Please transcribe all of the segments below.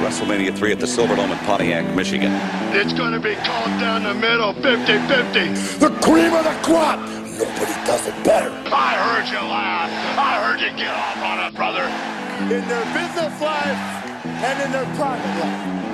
WrestleMania 3 at the Silverdome in Pontiac, Michigan. It's going to be called down the middle 50-50. The cream of the crop. Nobody does it better. I heard you laugh. I heard you get off on it, brother. In their business life and in their private life.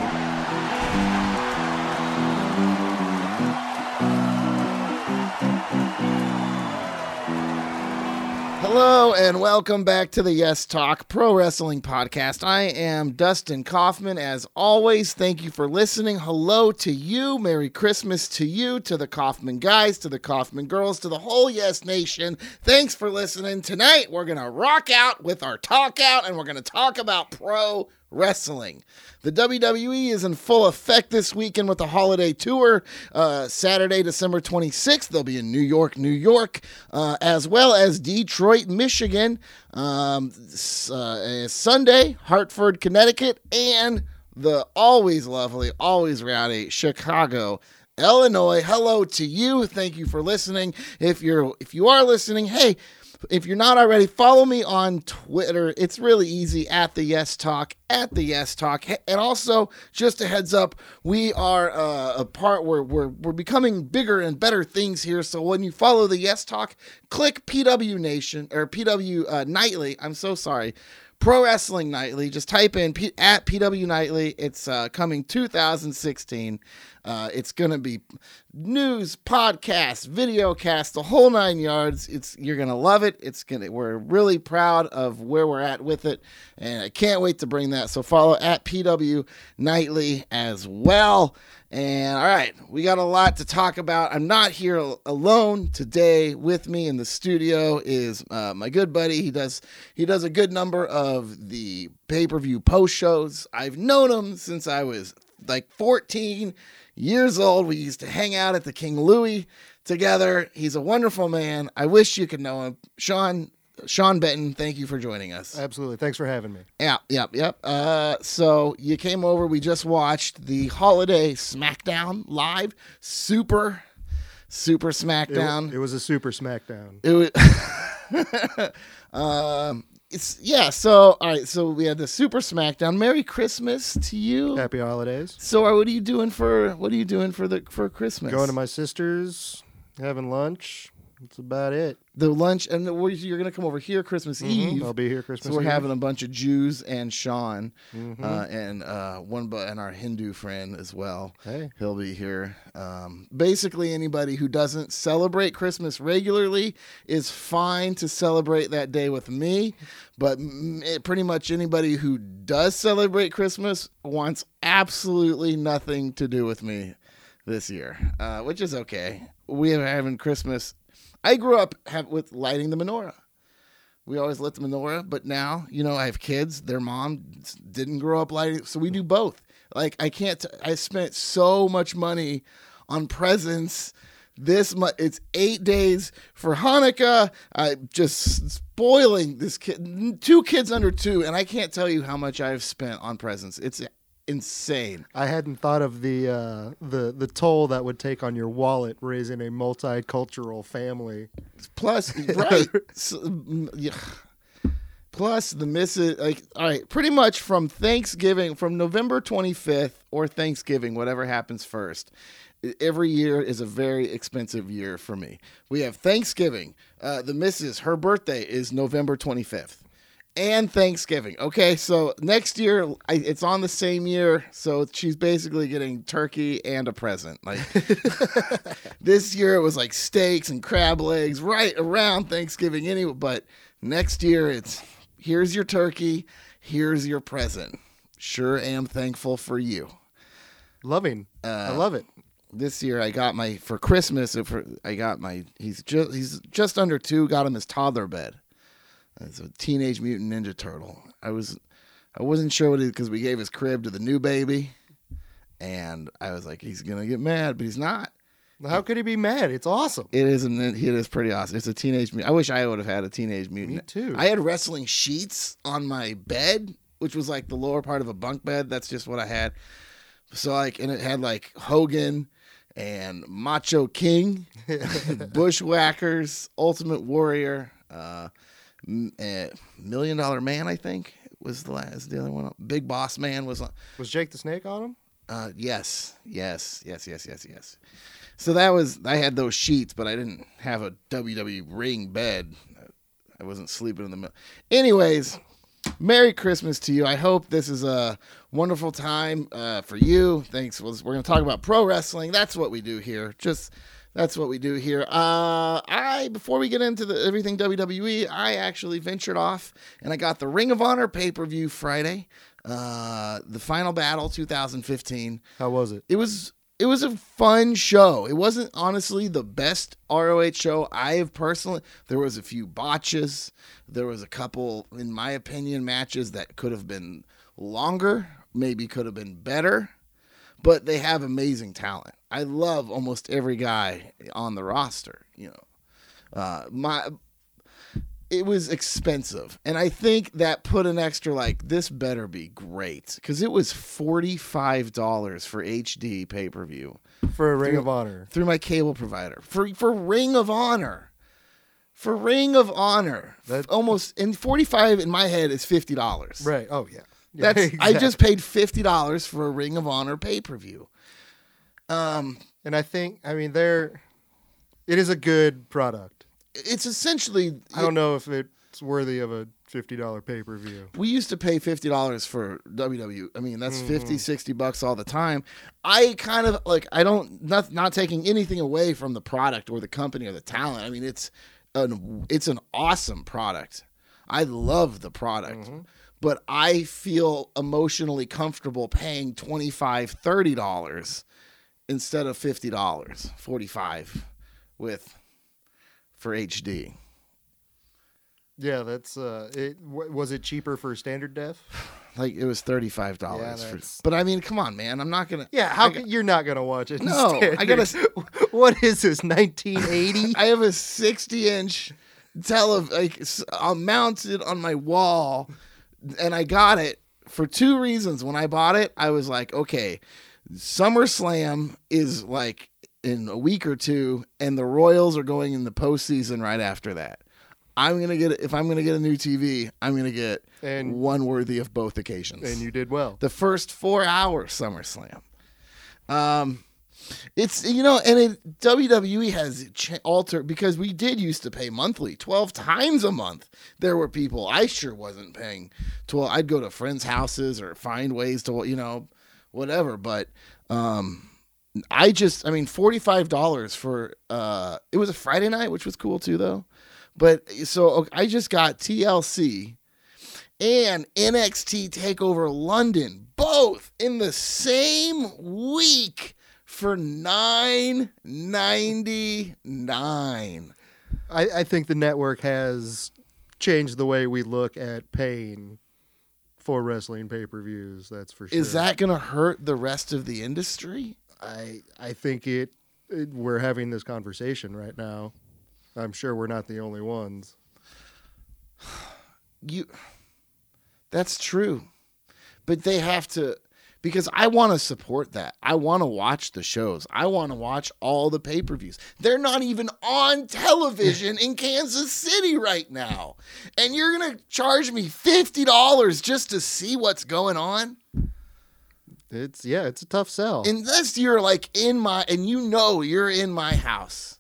Hello and welcome back to the Yes Talk Pro Wrestling Podcast. I am Dustin Kaufman. As always, thank you for listening. Hello to you. Merry Christmas to you, to the Kaufman guys, to the Kaufman girls, to the whole Yes Nation. Thanks for listening. Tonight, we're going to rock out with our talk out and we're going to talk about pro wrestling. The WWE is in full effect this weekend with the holiday tour. Uh, Saturday, December 26th, they'll be in New York, New York, uh, as well as Detroit, Michigan. Um, uh, Sunday, Hartford, Connecticut, and the always lovely, always rowdy Chicago. Illinois, hello to you. Thank you for listening. If you're if you are listening, hey, if you're not already, follow me on Twitter. It's really easy at the Yes Talk, at the Yes Talk. And also, just a heads up, we are uh, a part where we're, we're becoming bigger and better things here. So when you follow the Yes Talk, click PW Nation or PW uh, Nightly. I'm so sorry. Pro Wrestling Nightly. Just type in P- at PW Nightly. It's uh, coming 2016. Uh, it's gonna be news, podcast, video cast, the whole nine yards. It's you're gonna love it. It's gonna. We're really proud of where we're at with it, and I can't wait to bring that. So follow at PW Nightly as well. And all right, we got a lot to talk about. I'm not here alone today. With me in the studio is uh, my good buddy. He does he does a good number of the pay per view post shows. I've known him since I was like 14 years old. We used to hang out at the King Louis together. He's a wonderful man. I wish you could know him. Sean Sean Benton, thank you for joining us. Absolutely. Thanks for having me. Yep, yep, yep. Uh, so you came over. We just watched the holiday SmackDown live. Super, super It, SmackDown. it was a super smackdown. It was. um, it's yeah. So all right. So we had the Super SmackDown. Merry Christmas to you. Happy holidays. So uh, what are you doing for what are you doing for the for Christmas? Going to my sister's, having lunch. That's about it. the lunch and the, you're gonna come over here Christmas Eve. I'll be here Christmas. So we're Eve. having a bunch of Jews and Sean, Mm-hmm. uh, and uh, one bu- and our Hindu friend as well. Hey. He'll be here. Um, basically, anybody who doesn't celebrate Christmas regularly is fine to celebrate that day with me. But it, pretty much anybody who does celebrate Christmas wants absolutely nothing to do with me this year, uh, which is okay. We are having Christmas. I grew up have, with lighting the menorah. We always lit the menorah, but now, you know, I have kids. Their mom didn't grow up lighting, so we do both. Like, I can't, t- I spent so much money on presents. This much, it's eight days for Hanukkah. I'm just spoiling this kid, two kids under two, and I can't tell you how much I've spent on presents. It's insane. I hadn't thought of the uh, the the toll that would take on your wallet raising a multicultural family. Plus, right? So, yeah. Plus the misses, like, all right, pretty much from Thanksgiving, from November 25th or Thanksgiving, whatever happens first. Every year is a very expensive year for me. We have Thanksgiving. Uh, the missus, her birthday is November 25th. And Thanksgiving. Okay, so next year I, it's on the same year, so she's basically getting turkey and a present. Like this year it was like steaks and crab legs right around Thanksgiving anyway, but next year it's here's your turkey, here's your present. Sure am thankful for you. Loving. I love it. This year I got my for Christmas uh, for I got my he's just he's just under 2, got him his toddler bed. It's a teenage mutant ninja turtle. I was I wasn't sure what it because we gave his crib to the new baby and I was like he's going to get mad, but he's not. How could he be mad? It's awesome. It is, and it is pretty awesome. It's a teenage mutant. I wish I would have had a teenage mutant. Me too. I had wrestling sheets on my bed, which was like the lower part of a bunk bed. That's just what I had. So like, and it had like Hogan and Macho King, Bushwhackers, Ultimate Warrior, uh, uh, Million Dollar Man, I think, was the last the other one. Big Boss Man was on. Was Jake the Snake on him? Uh, yes, yes, yes, yes, yes, yes. So that was I had those sheets, but I didn't have a WWE ring bed. I wasn't sleeping in the middle. Anyways, Merry Christmas to you. I hope this is a wonderful time uh, for you. Thanks. We're going to talk about pro wrestling. That's what we do here. Just that's what we do here. Uh, I before we get into the everything WWE, I actually ventured off and I got the Ring of Honor pay per view Friday. Uh, the Final Battle 2015. How was it? It was it was a fun show. It wasn't honestly the best ROH show I have personally. There was a few botches. There was a couple, in my opinion, matches that could have been longer, maybe could have been better. But they have amazing talent. I love almost every guy on the roster. You know, uh, my it was expensive and i think that put an extra like this better be great because it was $45 for hd pay-per-view For a Ring of Honor. through my cable provider for for ring of honor for ring of honor That- almost and 45 in my head is $50 Right. Oh yeah. Yeah, that's i just paid $50 for a ring of honor pay-per-view um and I think I mean they're it is a good product. it's essentially I don't know if it's worthy of a fifty dollar pay per view. we used to pay $50 for WW. I mean, that's Mm-hmm. 50, 60 bucks all the time. I kind of like I don't not not taking anything away from the product or the company or the talent. I mean, it's an it's an awesome product. I love the product. Mm-hmm. But I feel emotionally comfortable paying $25, $30 instead of $50, 45 with for HD. Yeah, that's uh. It w- was it cheaper for standard def? Like it was thirty five dollars. that's- but I mean, come on, man. I'm not gonna. Yeah. How can, you're not gonna watch it? No, I gotta- What is this? 1980? I have a sixty inch tele like uh, mounted on my wall, and I got it for two reasons. When I bought it, I was like, okay, SummerSlam is like in a week or two, and the Royals are going in the postseason right after that. I'm gonna get if I'm gonna get a new TV, I'm gonna get And- one worthy of both occasions. and you did well. the first four hours SummerSlam. Um, it's you know, and it, WWE has ch- altered because we did used to pay monthly, twelve times a month. There were people I sure wasn't paying twelve. I'd go to friends' houses or find ways to you know, whatever. But um, I just, I mean, forty five dollars for uh, it was a Friday night, which was cool too, though. But so I just got TLC and NXT Takeover London both in the same week for nine ninety nine. I, I think the network has changed the way we look at paying for wrestling pay per views. That's for sure. Is that going to hurt the rest of the industry? I I think it, it. We're having this conversation right now. I'm sure we're not the only ones. You That's true. But they have to because I want to support that. I want to watch the shows. I want to watch all the pay-per-views. They're not even on television in Kansas City right now. And you're going to charge me $50 just to see what's going on? It's yeah, it's a tough sell. unless you're like in my and you know you're in my house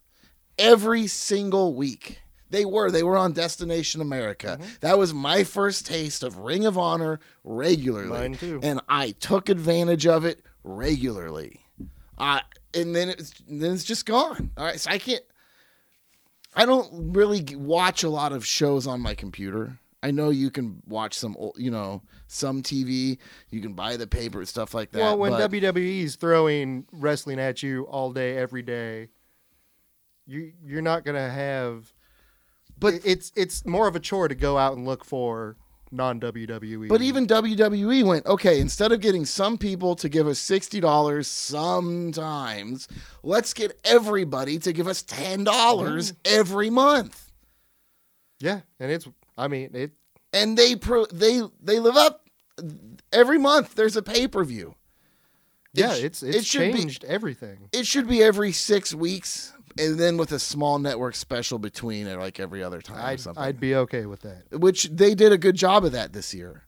every single week they were they were on destination america Mm-hmm. that was my first taste of ring of honor regularly Mine too. and i took advantage of it regularly uh, and then it's then it's just gone all right so i can't i don't really watch a lot of shows on my computer I know you can watch some, you know, some TV. You can buy the paper and stuff like that. well, when but- WWE's throwing wrestling at you all day, every day, you you're not gonna have. But- it's it's more of a chore to go out and look for non WWE. But even WWE went, okay, instead of getting some people to give us $60 sometimes, let's get everybody to give us $10 mm-hmm. every month. yeah, and it's I mean it And they pro- they they live up every month there's a pay-per-view. It yeah sh- it's it it's should be- changed everything. It should be every 6 weeks and then with a small network special between it like every other time or I'd something. I'd be okay with that. which they did a good job of that this year.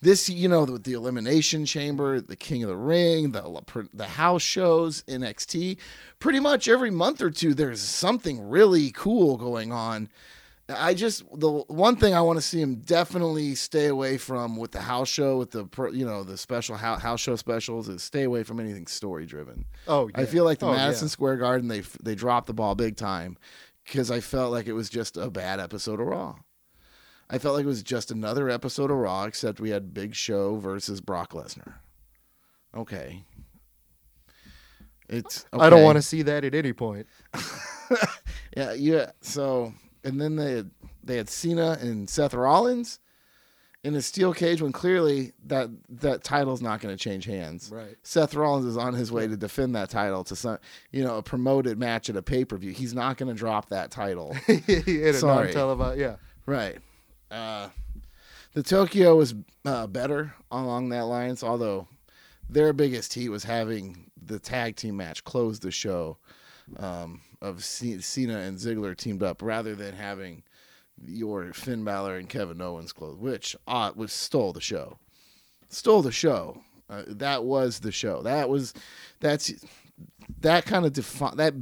this, you know, the, the Elimination Chamber, the King of the Ring, the the house shows, NXT, pretty much every month or two, there's something really cool going on. I just the one thing I want to see him definitely stay away from with the house show with the you know the special house, house show specials is stay away from anything story driven. Oh, I feel like the Oh, Madison yeah. Square Garden they they dropped the ball big time because I felt like it was just a bad episode of Raw. I felt like it was just another episode of Raw, except we had Big Show versus Brock Lesnar. Okay, it's. I don't want to see that at any point. Yeah, yeah. So and then they had, they had Cena and Seth Rollins in a steel cage when clearly that that title's not going to change hands. Right. Seth Rollins is on his way to defend that title to some you know a promoted match at a pay per view. He's not going to drop that title. Sorry. yeah. right. Uh, the Tokyo was uh, better along that lines, although their biggest heat was having the tag team match close the show um, of C- Cena and Ziggler teamed up rather than having your Finn Balor and Kevin Owens close, which uh, was stole the show. Stole the show. Uh, that was the show. That was that's that kind of defi- that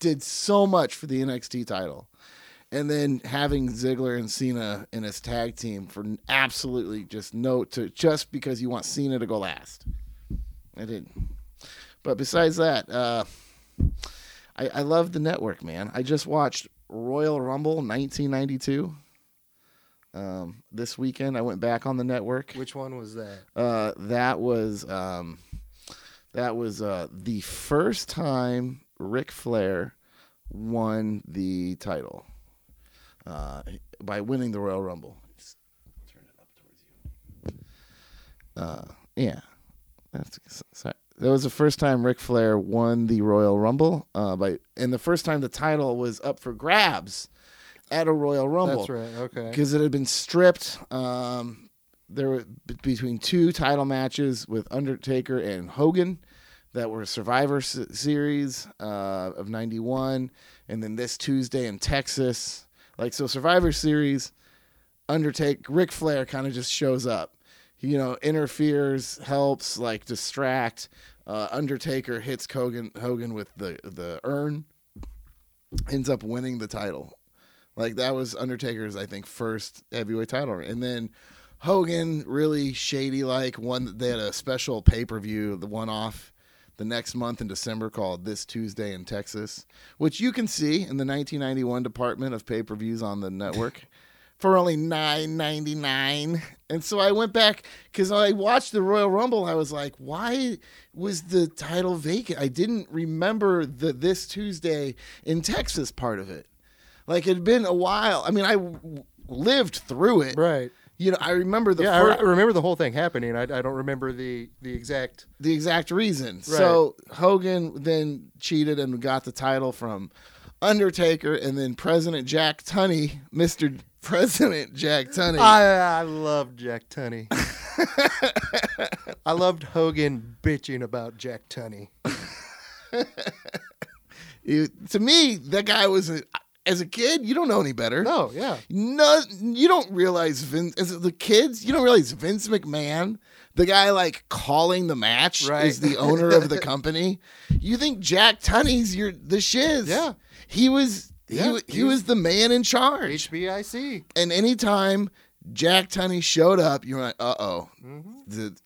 did so much for the NXT title. And then having Ziggler and Cena in his tag team for absolutely just no to just because you want Cena to go last. I didn't. But besides that, uh, I, I love the network, man. I just watched Royal Rumble 1992. Um, this weekend, I went back on the network. Which one was that? Uh, that was um, that was uh, the first time Ric Flair won the title uh, by winning the Royal Rumble. Just turn it up towards you. Uh, yeah, that's sorry. That was the first time Ric Flair won the Royal Rumble. Uh, by and the first time the title was up for grabs at a Royal Rumble That's right. Okay. because it had been stripped. Um, there were b- between two title matches with Undertaker and Hogan that were Survivor S- Series uh, of '91, and then this Tuesday in Texas. Like so, Survivor Series, Undertaker, Ric Flair kind of just shows up. You know, interferes, helps, like distract. Uh, Undertaker hits Hogan Hogan with the the urn, ends up winning the title. Like that was Undertaker's, I think, first heavyweight title, and then Hogan really shady like one. They had a special pay per view, the one off the next month in December called This Tuesday in Texas, which you can see in the 1991 department of pay per views on the network for only nine ninety nine. And so I went back because I watched the Royal Rumble. I was like, why was the title vacant? I didn't remember the This Tuesday in Texas part of it. Like it had been a while. I mean, I w- lived through it. Right. You know, I remember the yeah, fir- I, remember the whole thing happening. I, I don't remember the the exact. the exact reason. So Hogan then cheated and got the title from Undertaker, and then President Jack Tunney, Mister President Jack Tunney. I I loved Jack Tunney. I loved Hogan bitching about Jack Tunney. To me, that guy was a, as a kid. You don't know any better. No, yeah. No, you don't realize Vince as the kids. You don't realize Vince McMahon, the guy like calling the match, Right. is the owner of the company. You think Jack Tunney's your the shiz? Yeah. He was. He, Yeah, he, he was, was- the man in charge. HBIC. and anytime Jack Tunney showed up, you're like, uh oh, the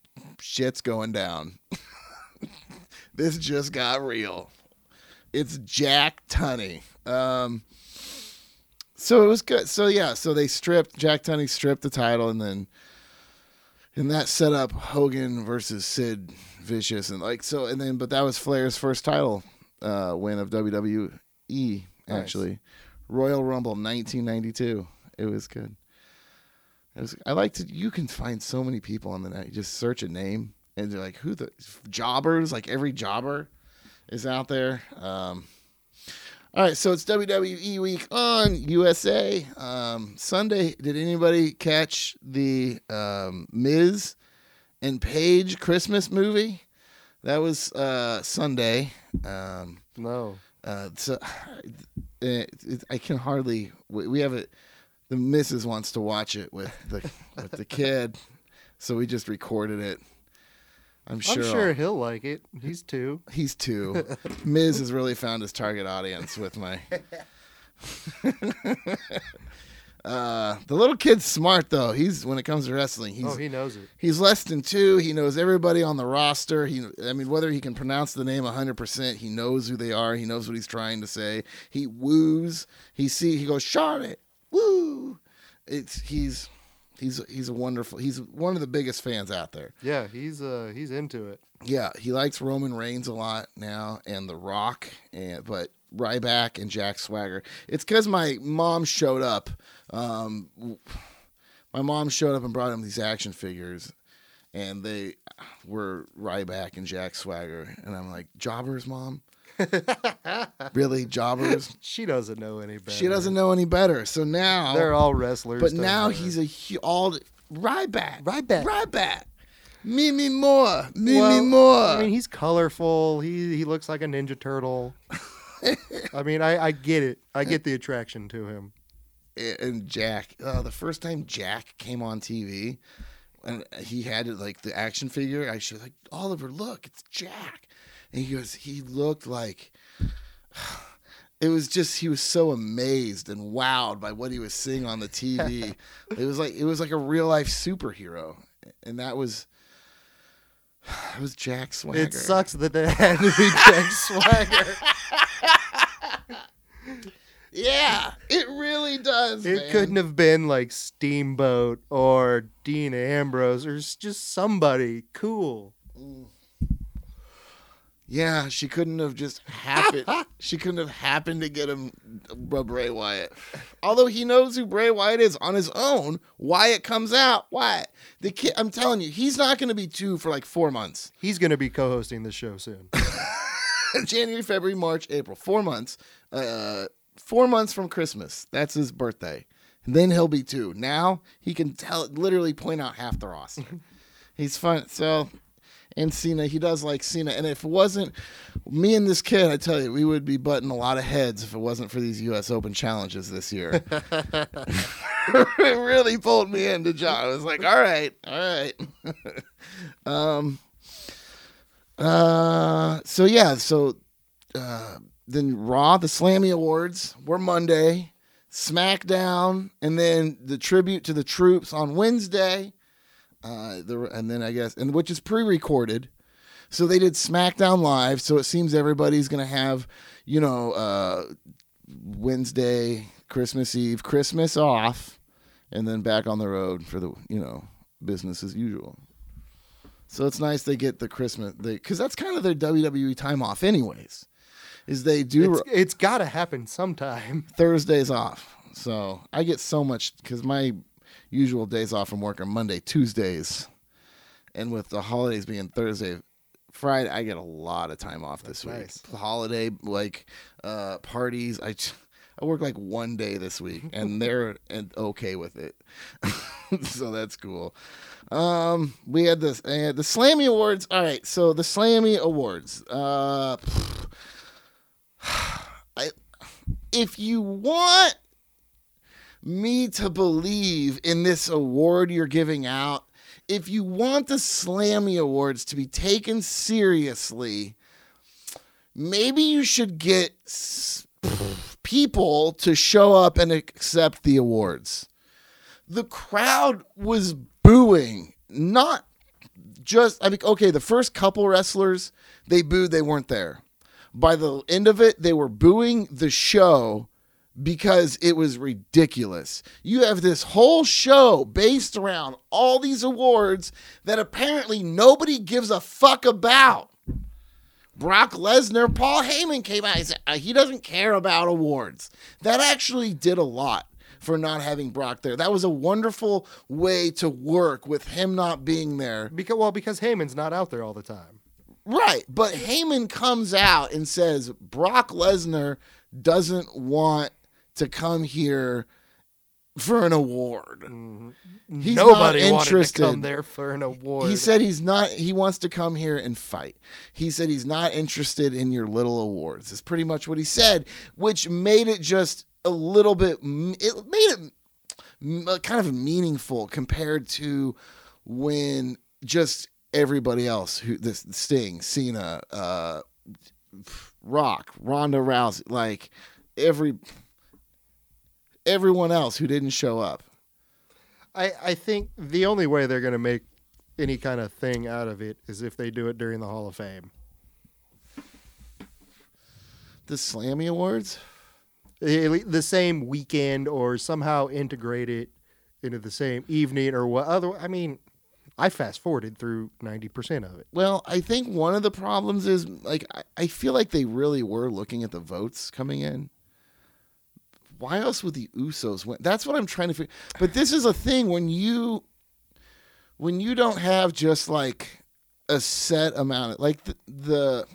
shit's going down. this just got real. It's Jack Tunney. Um, so it was good. So yeah, so they stripped Jack Tunney stripped the title, and then and that set up Hogan versus Sid Vicious, and like so, and then but that was Flair's first title uh, win of WWE. E actually, Royal Rumble 1992. It was good. It was, I like to. You can find so many people on the net. You just search a name, and they're like, "Who the jobbers?" Like every jobber is out there. Um, all right, so it's WWE week on USA. Um, Sunday, did anybody catch the um, Miz and Paige Christmas movie? That was uh, Sunday. Um, No. Uh, so it, it, I can hardly. We, we have it. The missus wants to watch it with the with the kid. So we just recorded it. I'm sure. I'm sure he'll like it. He's two. He's two. Miz has really found his target audience with my. uh, the little kid's smart though. He's when it comes to wrestling, he's oh, he knows it. he's less than two. He knows everybody on the roster. He, I mean, whether he can pronounce the name 100, percent he knows who they are. He knows what he's trying to say. He woos. He see. He goes Charlotte. Woo. It's he's he's he's a wonderful. He's one of the biggest fans out there. Yeah, he's uh he's into it. Yeah, he likes Roman Reigns a lot now, and The Rock, and but Ryback and Jack Swagger. It's because my mom showed up. Um, my mom showed up and brought him these action figures, and they were Ryback and Jack Swagger, and I'm like, jobbers, mom. really, jobbers? She doesn't know any better. She doesn't know any better. So now They're all wrestlers. but now her. he's a all Ryback. Ryback. Ryback. Me me more. Me me more. I mean, he's colorful. He he looks like a ninja turtle. I mean, I, I get it. I get the attraction to him. And Jack. Uh, the first time Jack came on TV, and he had it like the action figure. I should like Oliver, look, it's Jack, and he goes, he looked like. It was just he was so amazed and wowed by what he was seeing on the TV. it was like it was like a real life superhero, and that was. It was Jack Swagger. It sucks that they had to be Jack Swagger. Yeah, it really does. It man. couldn't have been like Steamboat or Dean Ambrose or just somebody cool. Yeah, she couldn't have just happened. she couldn't have happened to get him Bray Wyatt. Although he knows who Bray Wyatt is on his own. Wyatt comes out. Wyatt, the kid. I'm telling you, he's not going to be two for like four months. He's going to be co-hosting the show soon. January, February, March, April. Four months. Uh, four months from Christmas. That's his birthday. And then he'll be two. Now he can tell, literally point out half the roster. He's fun. So, and Cena, he does like Cena. And if it wasn't me and this kid, I tell you, we would be butting a lot of heads if it wasn't for these U.S. Open challenges this year. it really pulled me into John. I was like, all right, all right. um. Uh. So yeah. So, uh, then Raw, the Slammy Awards were Monday. SmackDown, and then the tribute to the troops on Wednesday. Uh, the, and then I guess, and which is pre-recorded. So they did SmackDown live. So it seems everybody's gonna have, you know, uh, Wednesday, Christmas Eve, Christmas off, and then back on the road for the, you know, business as usual. So it's nice they get the Christmas, because that's kind of their WWE time off, anyways. Is they do It's, it's got to happen sometime. Thursdays off. So I get so much because my usual days off from work are Monday, Tuesdays, and with the holidays being Thursday, Friday, I get a lot of time off this week. nice. Holiday like uh, parties, I I work like one day this week, and they're and okay with it, so that's cool. Um, we had this uh, the Slammy Awards. All right, so the Slammy Awards. Uh, I if you want me to believe in this award you're giving out, if you want the Slammy Awards to be taken seriously, maybe you should get people to show up and accept the awards. The crowd was booing, not just, I mean, okay, the first couple wrestlers, they booed, they weren't there. By the end of it, they were booing the show because it was ridiculous. You have this whole show based around all these awards that apparently nobody gives a fuck about. Brock Lesnar, Paul Heyman came out. He said uh, he doesn't care about awards. That actually did a lot for not having Brock there. That was a wonderful way to work with him not being there. Because well, because Heyman's not out there all the time. Right. But Heyman comes out and says Brock Lesnar doesn't want to come here for an award. Mm-hmm. He's Nobody not wanted interested. to come there for an award. He said he's not he wants to come here and fight. He said he's not interested in your little awards. Is pretty much what he said, which made it just a little bit it made it kind of meaningful compared to when just everybody else who this Sting, Cena, uh, Rock, Ronda Rousey, like every everyone else who didn't show up. I, I think the only way they're going to make any kind of thing out of it is if they do it during the Hall of Fame. The Slammy Awards. The same weekend or somehow integrate it into the same evening or what other. I mean, I fast forwarded through 90% of it. Well, I think one of the problems is like I, I feel like they really were looking at the votes coming in. Why else would the Usos win? That's what I'm trying to figure. But this is a thing when you when you don't have just like a set amount of like the, the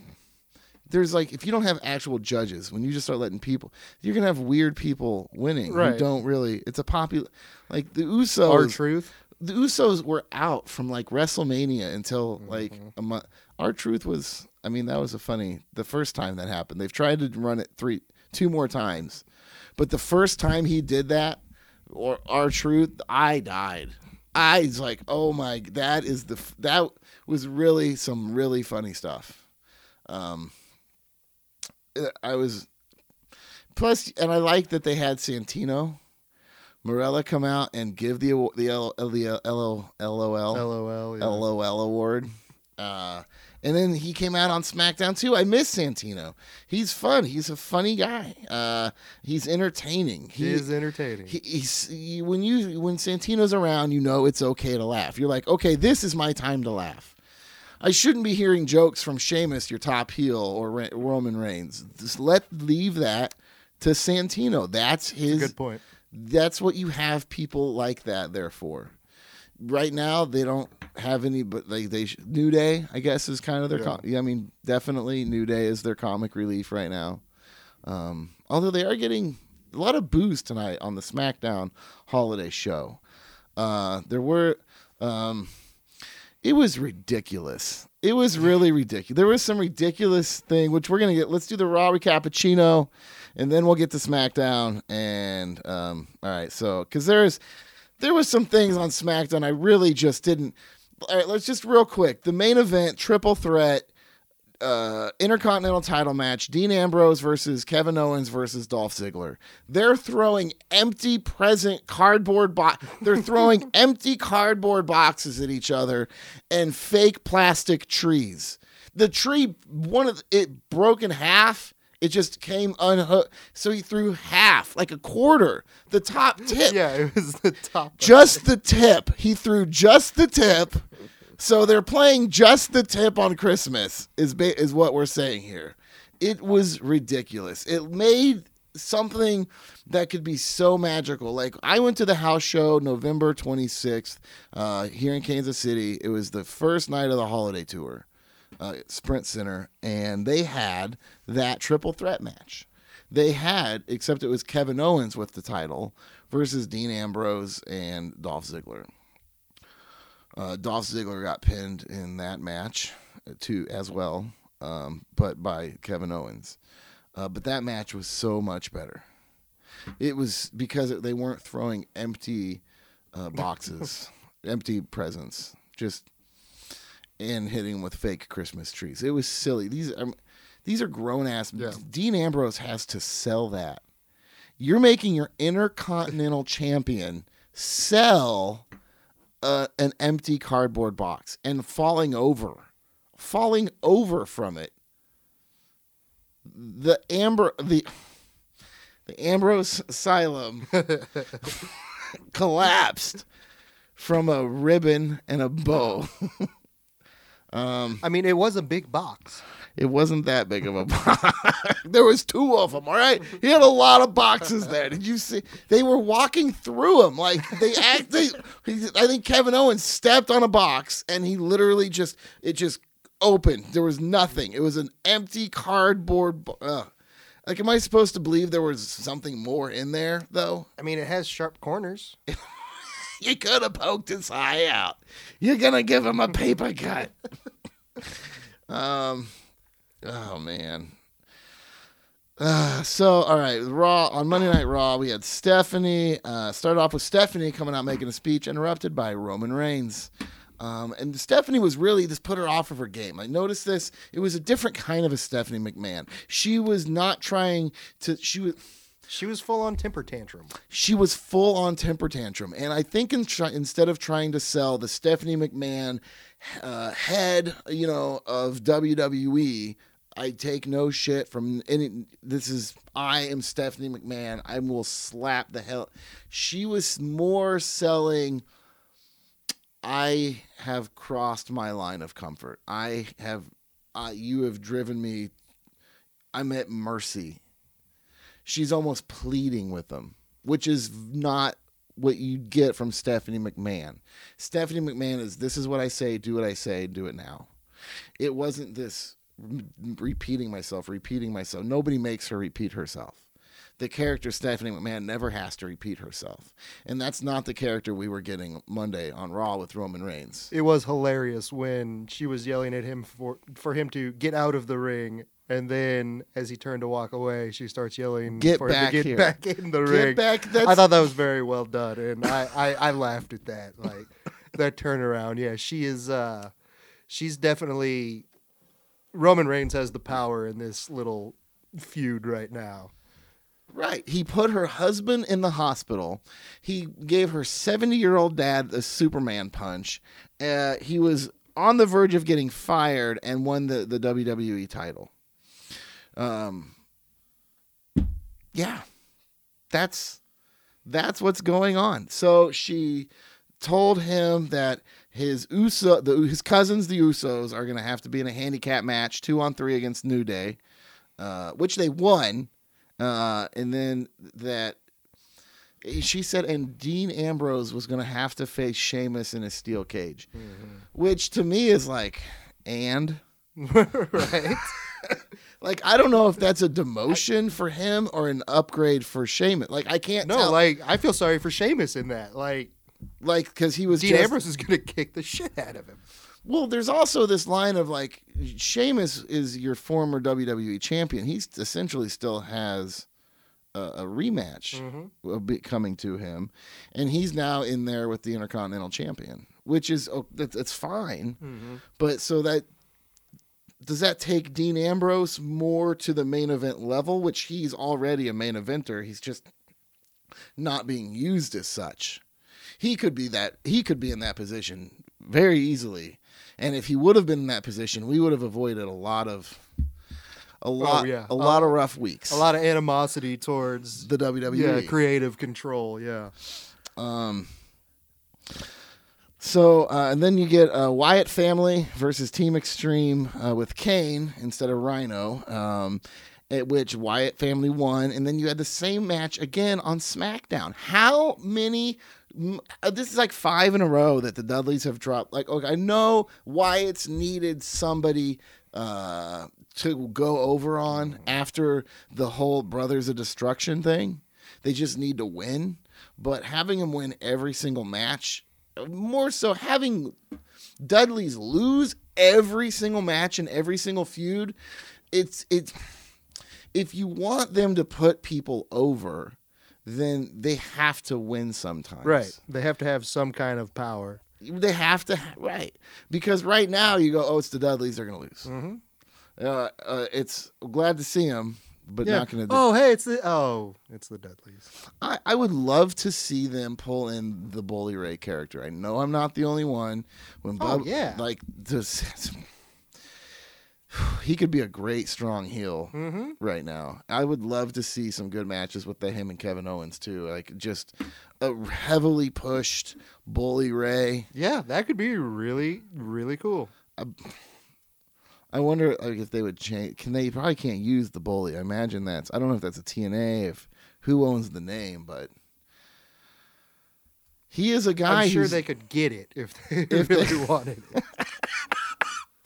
there's like if you don't have actual judges when you just start letting people you're gonna have weird people winning who Right. don't really it's a popular like the Usos R-Truth. The Usos were out from like WrestleMania until like a month. R-Truth was, I mean, that was a funny. The first time that happened, they've tried to run it three, two more times, but the first time he did that, or R-Truth, I died. I was like, oh my, that is the that was really some really funny stuff. Um, I was plus, and I like that they had Santino. Marella come out and give the the L, the LO, LOL LOL. Yeah. LOL award. Uh, and then he came out on SmackDown too. I miss Santino. He's fun. He's a funny guy. Uh, he's entertaining. He is entertaining. He, he's he, when you when Santino's around, you know it's okay to laugh. You're like, okay, this is my time to laugh. I shouldn't be hearing jokes from Sheamus, your top heel, or Ra- Roman Reigns. Just let leave that to Santino. That's his Good point. That's what you have people like that there for. Right now, they don't have any, but like they New Day, I guess, is kind of their. Com- yeah, I mean, definitely New Day is their comic relief right now. Um, although they are getting a lot of booze tonight on the SmackDown holiday show. Uh, there were, um, it was ridiculous. It was really ridiculous. There was some ridiculous thing, which we're gonna get. Let's do the Raw Re-Cappuccino, and then we'll get to SmackDown. And um, all right, so because there's there was some things on SmackDown I really just didn't. All right, let's just real quick. The main event, triple threat, uh, Intercontinental title match: Dean Ambrose versus Kevin Owens versus Dolph Ziggler. They're throwing empty present cardboard box. They're throwing empty cardboard boxes at each other and fake plastic trees. The tree, one of the, it broke in half. It just came unhooked. So he threw half, like a quarter, the top tip Yeah, it was the top. just the tip. He threw just the tip. So they're playing just the tip on Christmas is ba- is what we're saying here. It was ridiculous. It made something that could be so magical. Like I went to the house show November 26th uh, here in Kansas City. It was the first night of the holiday tour, uh, Sprint Center, and they had that triple threat match. They had, except it was Kevin Owens with the title versus Dean Ambrose and Dolph Ziggler. Uh, Dolph Ziggler got pinned in that match uh, too, as well, um, but by Kevin Owens. Uh, but that match was so much better. It was because they weren't throwing empty uh, boxes, empty presents, just and hitting with fake Christmas trees. It was silly. These um, these are grown ass. Dean Ambrose has to sell that. You're making your intercontinental champion sell uh, an empty cardboard box and falling over, falling over from it. The Amber the the Ambrose Asylum collapsed from a ribbon and a bow. I mean, it was a big box. It wasn't that big of a box. there was two of them. All right, he had a lot of boxes there. Did you see? They were walking through them like they act. They, he- I think Kevin Owens stepped on a box and he literally just it just opened. There was nothing. It was an empty cardboard. bo- Uh, like, am I supposed to believe there was something more in there though? I mean, it has sharp corners. You could have poked his eye out. You're gonna give him a paper cut. um, oh man. Uh, so all right, Raw on Monday Night Raw, we had Stephanie. Uh, started off with Stephanie coming out making a speech, interrupted by Roman Reigns. Um, and Stephanie was really this put her off of her game. I noticed this. It was a different kind of a Stephanie McMahon. She was not trying to. She was She was full on temper tantrum. she was full on temper tantrum. And I think in try, instead of trying to sell the Stephanie McMahon uh, head, you know, of WWE, I take no shit from any. This is I am Stephanie McMahon. I will slap the hell. She was more selling. I have crossed my line of comfort. I have. Uh, you have driven me. I'm at mercy she's almost pleading with them, which is not what you get from Stephanie McMahon. Stephanie McMahon is this is what I say, do what I say, do it now. It wasn't this re- repeating myself, repeating myself. Nobody makes her repeat herself. The character Stephanie McMahon never has to repeat herself. And that's not the character we were getting Monday on Raw with Roman Reigns. It was hilarious when she was yelling at him for for him to get out of the ring, and then as he turned to walk away, she starts yelling Get for him back to get here. back in the Get ring. back, I thought that was very well done, and I, I, I laughed at that. Like that turnaround. Yeah, she is. uh She's definitely. Roman Reigns has the power in this little feud right now. Right. He put her husband in the hospital. He gave her 70 year old dad a Superman punch. Uh, he was on the verge of getting fired and won the, the WWE title. Um, yeah, that's that's what's going on. So she told him that his Uso, the, his cousins, the Usos, are going to have to be in a handicap match, two on three against New Day, uh, which they won. Uh, and then that she said, and Dean Ambrose was going to have to face Sheamus in a steel cage, which to me is like, and right? like I don't know if that's a demotion for him or an upgrade for Sheamus. Like I can't No, tell, like I feel sorry for Sheamus in that. Like like because he was Dean just, Ambrose is gonna kick the shit out of him. Well, there's also this line of like Sheamus is your former WWE champion. He essentially still has a, a rematch mm-hmm. bit coming to him, and he's now in there with the Intercontinental Champion, which is oh, that's, that's fine. Mm-hmm. But so that does that take Dean Ambrose more to the main event level, which he's already a main eventer. He's just not being used as such. He could be that he could be in that position very easily. And if he would have been in that position, we would have avoided a lot of a oh, lot yeah. a lot uh, of rough weeks. A lot of animosity towards the WWE. yeah creative control. Yeah, um, So uh, and then you get uh, Wyatt family versus Team Extreme uh, with Kane instead of Rhino, um, at which Wyatt family won, and then you had the same match again on SmackDown. How many? uh, This is like five in a row that the Dudleys have dropped. Like, okay, I know Wyatt's needed somebody uh, to go over on after the whole Brothers of Destruction thing. They just need to win, but having him win every single match more so having Dudley's lose every single match and every single feud. It's it's if you want them to put people over, then they have to win sometimes. right. They have to have some kind of power. They have to right because right now you go, oh, it's the Dudleys, they're gonna lose. Mm-hmm. Uh, uh, it's glad to see them, but not gonna. Do, Oh, hey, it's the oh, it's the Dudleys. I, I would love to see them pull in the Bully Ray character. I know I'm not the only one. When Oh, yeah. like this, he could be a great strong heel Mm-hmm. right now. I would love to see some good matches with the him and Kevin Owens too. Like just a heavily pushed Bully Ray. Yeah, that could be really, really cool. I wonder like if they would change. Can they probably can't use the Bully? I imagine that's. I don't know if that's a TNA. If who owns the name, but. He is a guy I'm sure they could get it if they If they- really wanted it.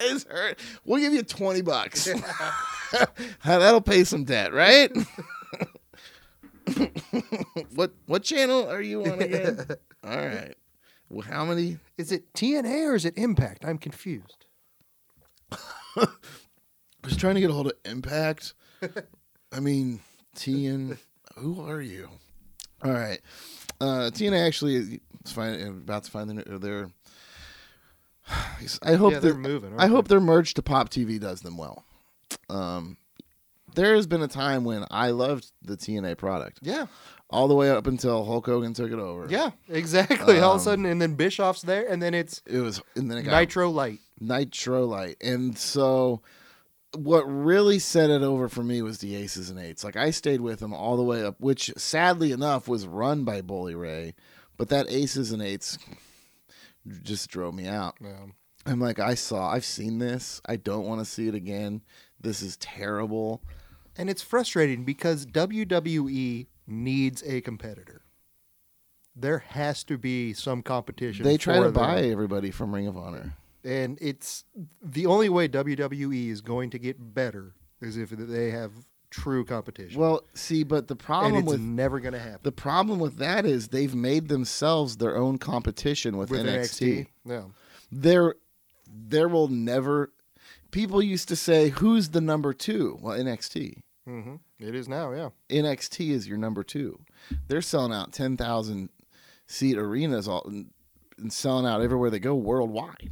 is hurt. We'll give you 20 bucks. That'll pay some debt, right? what what channel are you on again? All right. Well, how many? Is it TNA or is it Impact? I'm confused. I was trying to get a hold of Impact. I mean, TN. Who are you? All right. Uh, TNA actually is find, about to find their, their I hope Yeah, they're that- moving, I aren't hope their merge to Pop TV does them well. Um, there has been a time when I loved the TNA product, Yeah, all the way up until Hulk Hogan took it over. yeah, exactly. All of Um, a sudden, and then Bischoff's there, and then it's it was, and then it got Nitro Light. Nitro Light. And so what really set it over for me was the aces and eights. Like I stayed with them all the way up, which sadly enough was run by Bully Ray, but that aces and eights just drove me out. Yeah. I'm like, I saw, I've seen this. I don't want to see it again. This is terrible. And it's frustrating because WWE needs a competitor. There has to be some competition. They try to them. buy everybody from Ring of Honor. And it's the only way WWE is going to get better is if they have true competition. Well, see, but the problem with never going to happen the problem with that is they've made themselves their own competition with, with NXT. NXT. Yeah, there there will never people used to say who's the number two well nxt hmm it is now. Yeah, nxt is your number two they're selling out 10000 seat arenas all and, and selling out everywhere they go worldwide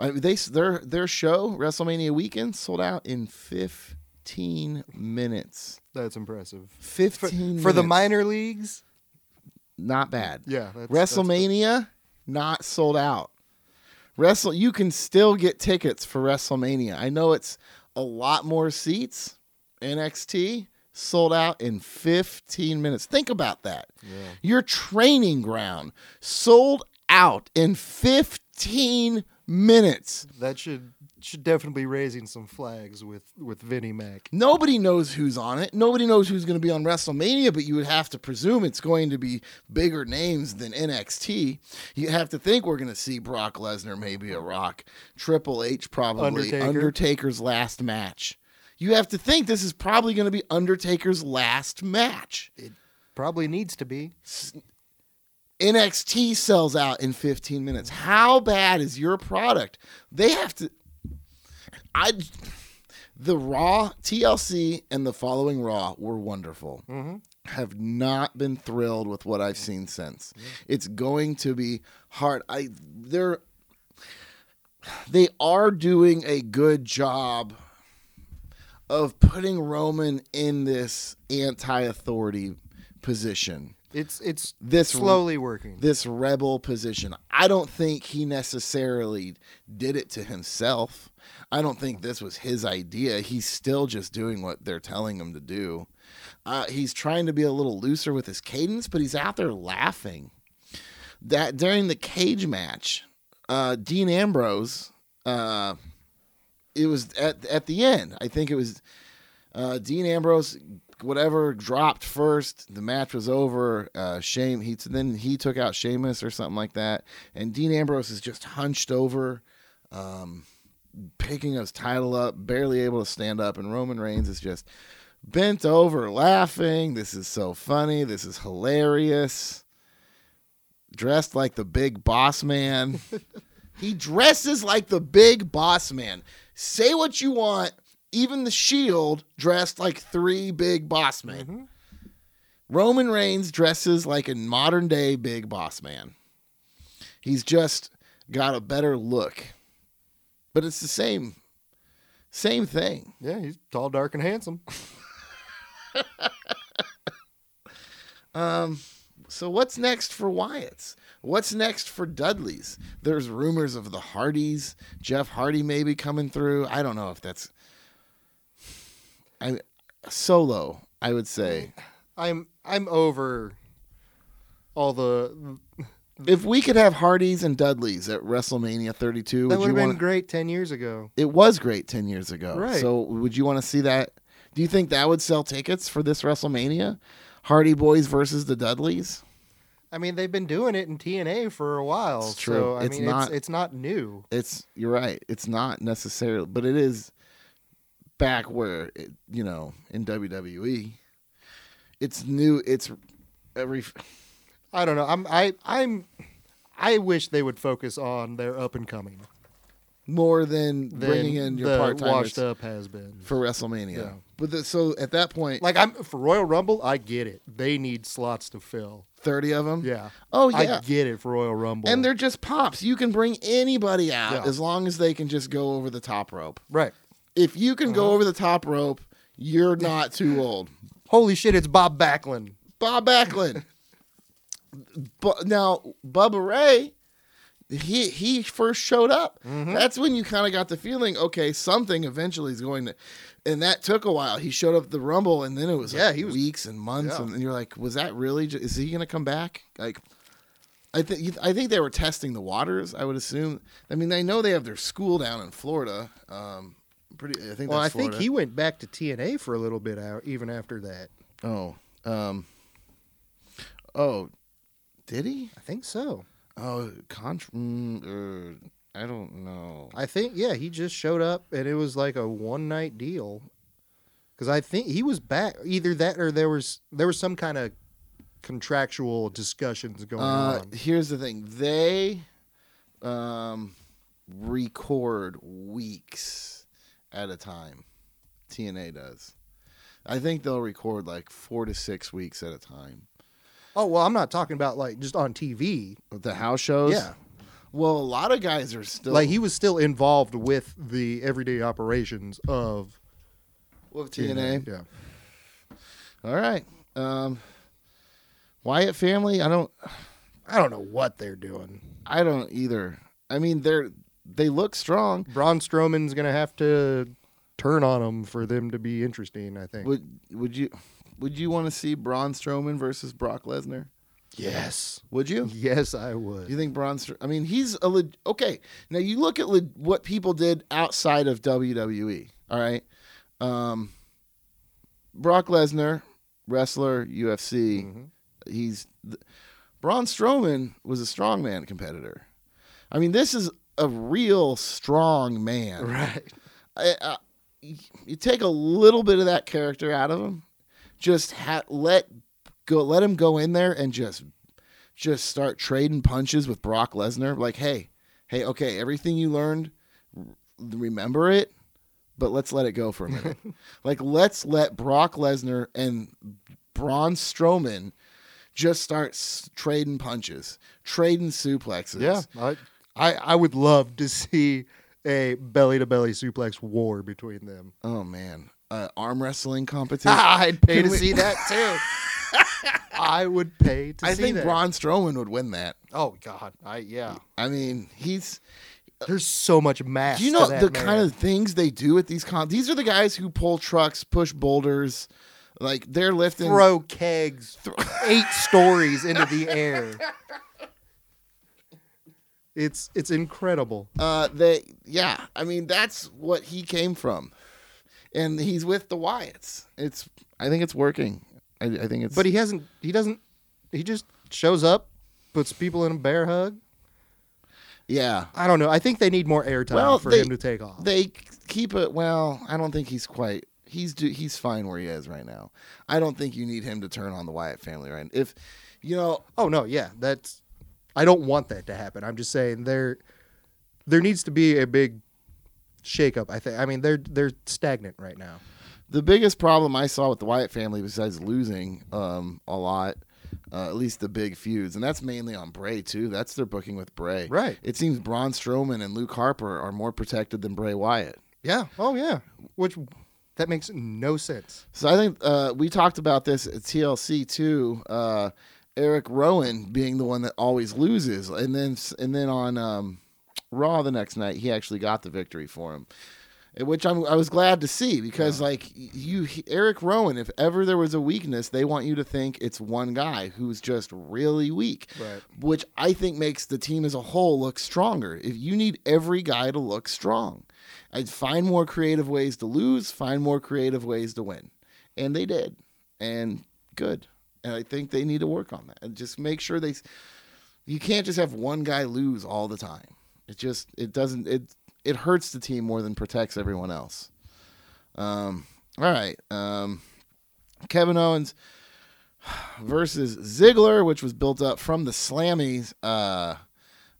I mean, they their their show wrestlemania weekend sold out in 15 minutes that's impressive. 15 For the minor leagues, not bad yeah, that's, that's. WrestleMania not sold out. Wrestle you can still get tickets for WrestleMania. I know it's a lot more seats. NXT sold out in 15 minutes. Think about that. Yeah. Your training ground sold out in 15 minutes. that should should definitely be raising some flags with with Vinnie Mac. Nobody knows who's on it. Nobody knows who's going to be on WrestleMania, but you would have to presume it's going to be bigger names than NXT. You have to think we're going to see Brock Lesnar, maybe a Rock, Triple H, probably Undertaker. Undertaker's last match. You have to think this is probably going to be Undertaker's last match. It probably needs to be. NXT sells out in 15 minutes. How bad is your product? They have to. I. The Raw, TLC, and the following Raw were wonderful. Mm-hmm. Have not been thrilled with what I've seen since. It's going to be hard. I they're they are doing a good job of putting Roman in this anti-authority position It's it's This- slowly working. this rebel position. I don't think he necessarily did it to himself. I don't think this was his idea. He's still just doing what they're telling him to do. Uh, he's trying to be a little looser with his cadence, but he's out there laughing. That during the cage match, uh, Dean Ambrose, uh, it was at at the end. I think it was uh, Dean Ambrose, whatever dropped first. The match was over. Uh, Shame he then he took out Sheamus or something like that, and Dean Ambrose is just hunched over, um, picking his title up, barely able to stand up, and Roman Reigns is just bent over laughing. This is so funny. This is hilarious. Dressed like the big boss man. he dresses like the big boss man. Say what you want. Even the Shield dressed like three big boss men. Roman Reigns dresses like a modern day big boss man. He's just got a better look. But it's the same same thing. yeah, he's tall, dark, and handsome. um, So what's next for Wyatt's? What's next for Dudley's? There's rumors of the Hardys, Jeff Hardy maybe coming through. I don't know if that's I solo, I would say. I'm I'm over all the. If we could have Hardys and Dudleys at WrestleMania 32, That would have been want great ten years ago. It was great 10 years ago. Right. So would you want to see that? Do you think that would sell tickets for this WrestleMania? Hardy Boys versus the Dudleys? I mean, they've been doing it in TNA for a while. It's true. So I It's mean, not- it's it's not new. It's you're right. It's not necessarily, but it is back where it, you know in WWE. It's new. It's every I don't know. I'm I I'm I wish they would focus on their up and coming more than than bringing in your the part timers washed up has been. for WrestleMania. Yeah. But the, so at that point, Like I'm for Royal Rumble, I get it. They need slots to fill. 30 of them. Yeah. Oh yeah. I get it for Royal Rumble. and they're just pops. You can bring anybody out Yeah. as long as they can just go over the top rope. right. If you can Uh-huh. go over the top rope, you're not too old. Holy shit! It's Bob Backlund. Bob Backlund. but now Bubba Ray, he he first showed up. Mm-hmm. That's when you kind of got the feeling, okay, something eventually is going to. And that took a while. He showed up at the Rumble, and then it was Yeah, like he was- weeks and months, yeah. and you're like, was that really? Is he going to come back? Like, I think I think they were testing the waters. I would assume. I mean, they know they have their school down in Florida. Um, pretty. I think. Well, I that's think he went back to TNA for a little bit out, even after that. Oh, um, oh, did he? I think so. Oh, contra- mm, uh, I don't know. I think yeah, he just showed up and it was like a one night deal. Because I think he was back. Either that or there was there was some kind of contractual discussions going Uh, on. here's the thing: they um, record weeks at a time. TNA does. I think they'll record like four to six weeks at a time. Oh well, I'm not talking about like just on TV. The house shows. Yeah, Well, a lot of guys are still like he was still involved with the everyday operations of with TNA. Yeah. All right. Um, Wyatt family. I don't. I don't know what they're doing. I don't either. I mean, they're they look strong. Braun Strowman's gonna have to turn on them for them to be interesting. I think. Would would you would you want to see Braun Strowman versus Brock Lesnar? yes. Would you? Yes, I would. You think Braun? Str- I mean, he's a leg- okay. Now you look at le- what people did outside of WWE. All right, um, Brock Lesnar, wrestler, UFC. Mm-hmm. He's th- Braun Strowman was a strongman competitor. I mean, this is a real strong man. Right. I, I, you take a little bit of that character out of him, just ha- let go, let him go in there and just just start trading punches with Brock Lesnar. Like, hey, hey, okay, everything you learned, remember it, but let's let it go for a minute. like, let's let Brock Lesnar and Braun Strowman just start s- trading punches, trading suplexes. Yeah. I, I I would love to see a belly to belly suplex war between them. Oh man, uh, arm wrestling competition. I'd pay Can to we- see that too. I would pay to see that. I see think that. Braun Strowman would win that. oh God, I yeah. I mean, he's. There's so much mass. Do you to know that the man. kind of things they do at these con? These are the guys who pull trucks, push boulders, like they're lifting. throw kegs eight stories into the air? It's it's incredible. Uh, they yeah. I mean, that's what he came from, and he's with the Wyatts. It's. I think it's working. I, I think it's. But he hasn't. He doesn't. He just shows up, puts people in a bear hug. yeah. I don't know. I think they need more airtime Well, for they- him to take off. They keep it. Well, I don't think he's quite. He's do, he's fine where he is right now. I don't think you need him to turn on the Wyatt family right. If you know, Oh no, yeah, that's. I don't want that to happen. I'm just saying there, there needs to be a big shakeup. I think. I mean, they're they're stagnant right now. the biggest problem I saw with the Wyatt family, besides losing um, a lot, uh, at least the big feuds, and that's mainly on Bray too. That's their booking with Bray. Right. It seems Braun Strowman and Luke Harper are more protected than Bray Wyatt. Yeah. Oh yeah. Which that makes no sense. So I think uh, we talked about this at TLC too. Uh, Eric Rowan being the one that always loses, and then and then on um, Raw the next night, he actually got the victory for him, eh, which I'm, I was glad to see because like you, Eric Rowan, if ever there was a weakness, they want you to think it's one guy who's just really weak, Right. which I think makes the team as a whole look stronger. If you need every guy to look strong, I'd find more creative ways to lose, find more creative ways to win. And they did. And good. And I think they need to work on that. And just make sure they you can't just have one guy lose all the time. It just it doesn't it it hurts the team more than protects everyone else. Um all right. Um Kevin Owens versus Ziggler, which was built up from the Slammies. Uh,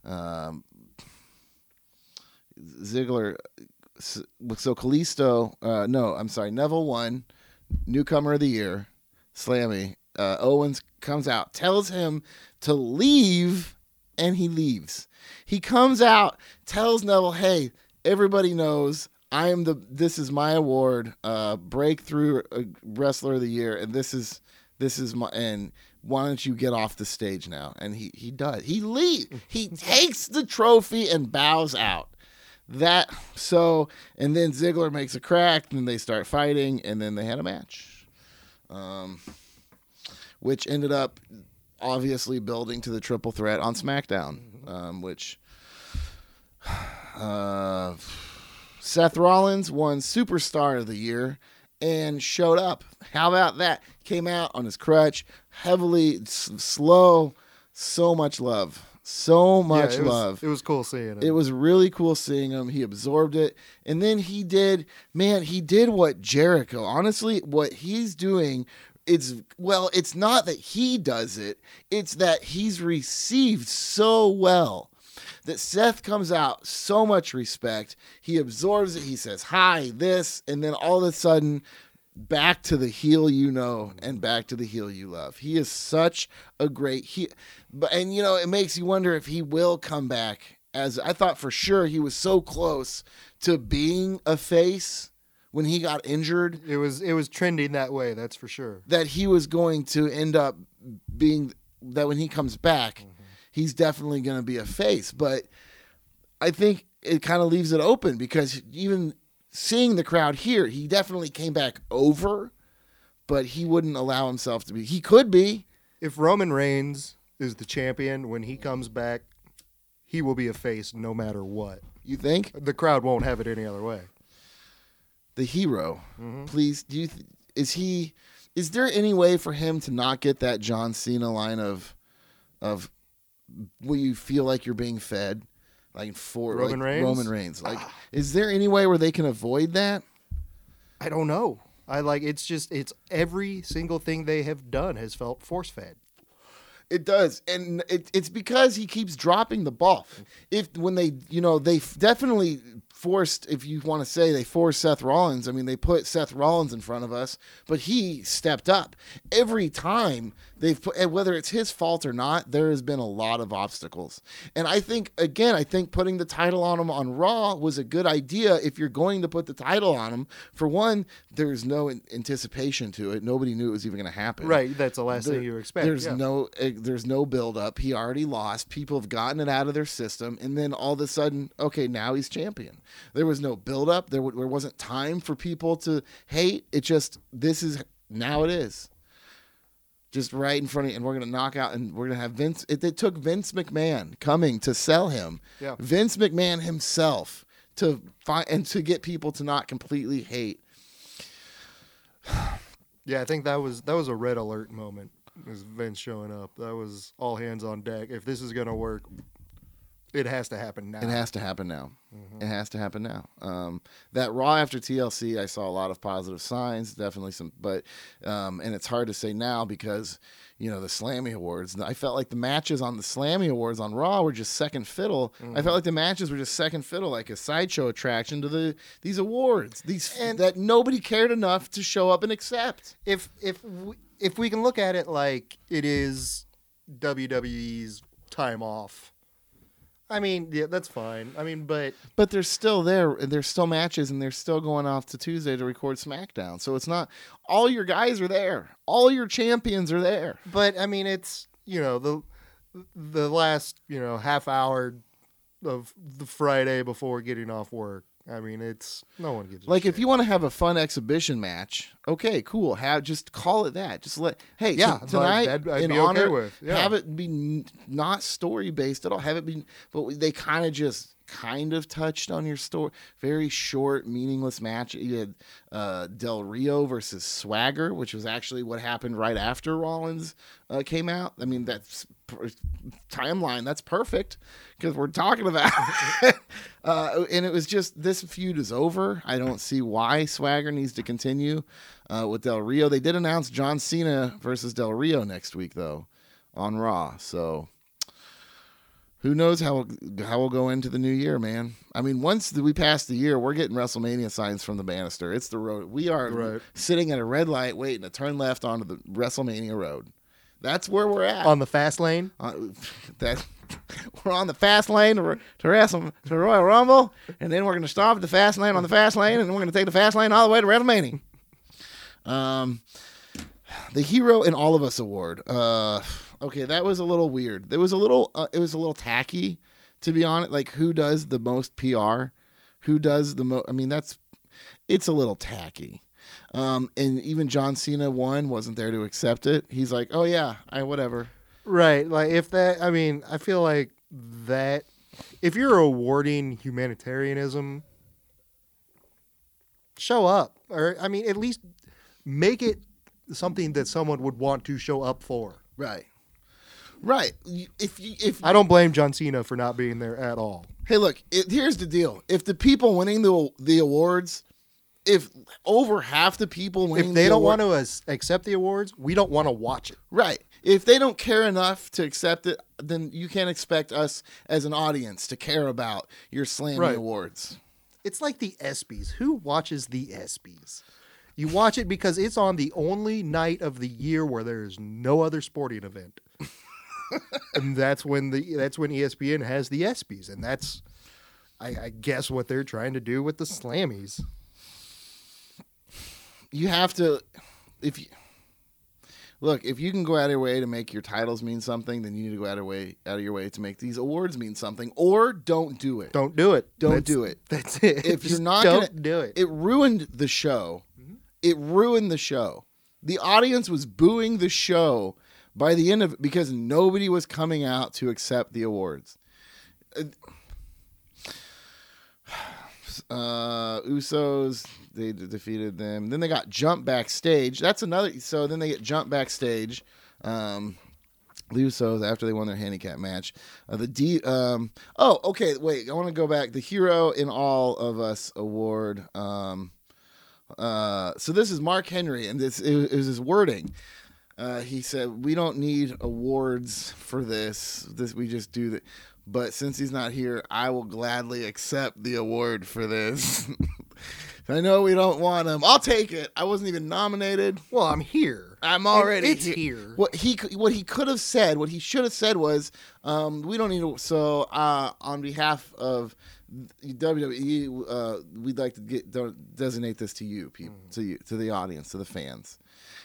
um, Ziggler. So Kalisto, uh, no, I'm sorry, Neville won, newcomer of the year, Slammy. Uh, Owens comes out, tells him to leave, and he leaves. He comes out, tells Neville, "Hey, everybody knows I am the. This is my award, uh, breakthrough uh, wrestler of the year, and this is this is my and." Why don't you get off the stage now? And he he does. He leave. He takes the trophy and bows out that so and then Ziggler makes a crack and they start fighting and then they had a match um, which ended up obviously building to the triple threat on SmackDown um, which uh, Seth Rollins won superstar of the year and showed up how about that came out on his crutch heavily s- slow so much love so much yeah, it was, love It was cool seeing it. it was really cool seeing him. He absorbed it. And then he did, man, he did what Jericho, honestly, what he's doing. It's well, it's not that he does it, it's that he's received so well that Seth comes out, so much respect. He absorbs it. He says, Hi, this. And then all of a sudden, back to the heel you know and back to the heel you love. He is such a great he but and you know it makes you wonder if he will come back as I thought for sure he was so close to being a face when he got injured It was it was trending that way. That's for sure. that he was going to end up being that when he comes back mm-hmm. he's definitely going to be a face but I think it kind of leaves it open because even seeing the crowd here, he definitely came back over, but he wouldn't allow himself to be. He could be. If Roman Reigns is the champion when he comes back, he will be a face no matter what. You think The crowd won't have it any other way. The hero? Mm-hmm. Please, do you? Th- is he? Is there any way for him to not get that John Cena line of, of, will you feel like you're being fed, like for Roman like Reigns? Roman Reigns? Like, ah. is there any way where they can avoid that? I don't know. I like it's just it's every single thing they have done has felt force fed. It does, and it, it's because he keeps dropping the ball. If when they, you know, they definitely forced. If you want to say they forced Seth Rollins, I mean, they put Seth Rollins in front of us, but he stepped up every time they've put. And whether it's his fault or not, there has been a lot of obstacles. And I think again, I think putting the title on him on Raw was a good idea. If you're going to put the title on him, for one, there's no anticipation to it. Nobody knew it was even going to happen. Right, that's the last There- thing you expect. There's yeah. no eh, there's no build up. He already lost. People have gotten it out of their system, and then all of a sudden, okay, now he's champion. There was no build up. There, w- there wasn't time for people to hate. It just this is now it is. Just right in front of you, and we're gonna knock out, and we're gonna have Vince. It, it took Vince McMahon coming to sell him. Yeah. Vince McMahon himself to find and to get people to not completely hate. Yeah, I think that was that was a red alert moment. Was Vince showing up? That was all hands on deck. If this is gonna work, it has to happen now. It has to happen now. It has to happen now. Um, that Raw after TLC, I saw a lot of positive signs, definitely some, but um, and it's hard to say now because you know the Slammy Awards. I felt like the matches on the Slammy Awards on Raw were just second fiddle. I felt like the matches were just second fiddle, like a sideshow attraction to the these awards. These And- that nobody cared enough to show up and accept. if if we, if we can look at it like it is WWE's time off. I mean, yeah, that's fine. I mean, but But they're still there, and there's still matches, and they're still going off to Tuesday to record SmackDown. So it's not all your guys are there, all your champions are there. but I mean, it's you know the the last you know half hour of the Friday before getting off work. I mean, it's no one gives Like if you want to have a fun exhibition match, okay, cool. Have just call it that. Just let hey Yeah, t- tonight that'd- I'd in be okay with, yeah. have it be n- not story based at all. Have it be, but they kind of just kind of touched on your story. Very short, meaningless match. You had uh, Del Rio versus Swagger, which was actually what happened right after Rollins uh, came out. I mean, that's per- timeline. That's perfect because we're talking about. uh, and it was just this feud is over. I don't see why Swagger needs to continue uh, with Del Rio. They did announce John Cena versus Del Rio next week though on Raw. So who knows how how we'll go into the new year, man. I mean, once we pass the year, we're getting WrestleMania signs from the banister. It's the road. We are Right. sitting at a red light waiting to turn left onto the WrestleMania road. That's where we're at. on the fast lane. Uh, that we're on the fast lane to, to wrestle to Royal Rumble, and then we're going to stop at the fast lane on the fast lane, and then we're going to take the fast lane all the way to WrestleMania. Um, the hero in all of us award. Uh, okay, that was a little weird. It was a little. Uh, it was a little tacky, to be honest. Like, who does the most PR? Who does the most? I mean, that's. It's a little tacky. Um, and even John Cena won, wasn't there to accept it. He's like, "Oh yeah, I whatever." Right. Like if that I mean, I feel like that if you're awarding humanitarianism show up or I mean at least make it something that someone would want to show up for. Right. Right. If you if I don't blame John Cena for not being there at all. hey, look, it, here's the deal. If the people winning the the awards, if over half the people winning, If they the don't award- want to accept the awards, we don't want to watch it. right, if they don't care enough to accept it, then you can't expect us as an audience to care about your Slammy Right. awards. It's like the ESPYS. Who watches the ESPYS? You watch it because it's on the only night of the year where there is no other sporting event. And that's when the that's when ESPN has the ESPYS, and that's I, I guess what they're trying to do with the Slammies. You have to, if you look, if you can go out of your way to make your titles mean something, then you need to go out of way out of your way to make these awards mean something, or don't do it. Don't do it. Don't That's- do it. That's it. if you're not don't gonna, do it. it ruined the show. Mm-hmm. It ruined the show. The audience was booing the show by the end of because nobody was coming out to accept the awards. Uh, Usos they d- defeated them. Then they got jumped backstage. That's another. So then they get jumped backstage. Um, the Usos after they won their handicap match. Uh, the D. Um, oh, okay. Wait, I want to go back. The hero in all of us award. Um, uh, so this is Mark Henry, and this it, it was his wording. Uh, he said, "We don't need awards for this. This we just do that." But since he's not here, I will gladly accept the award for this. I know we don't want him. I'll take it. I wasn't even nominated. well, I'm here. I'm already it's he- here. What he what he could have said, what he should have said was, um, "We don't need to." So, uh, on behalf of WWE, uh, we'd like to get designate this to you, people, Mm. to you, to the audience, to the fans.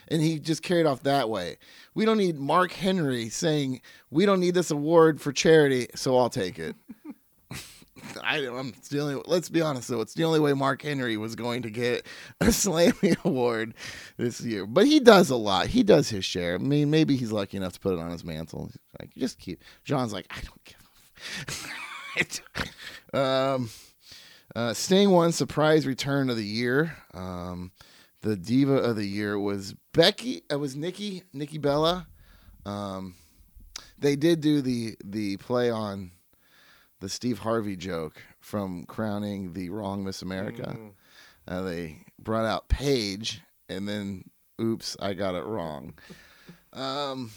And he just carried off that way. We don't need Mark Henry saying we don't need this award for charity, so I'll take it. I, the only. Let's be honest though. It's the only way Mark Henry was going to get a Slammy Award this year. But he does a lot. He does his share. I mean, maybe he's lucky enough to put it on his mantle. Like, just keep. John's like, I don't give. a um, uh, Sting won surprise return of the year. Um, the diva of the year was Becky. It was Nikki. Nikki Bella. Um, they did do the the play on the Steve Harvey joke from crowning the wrong Miss America. Uh, they brought out Paige, and then oops, I got it wrong. Um,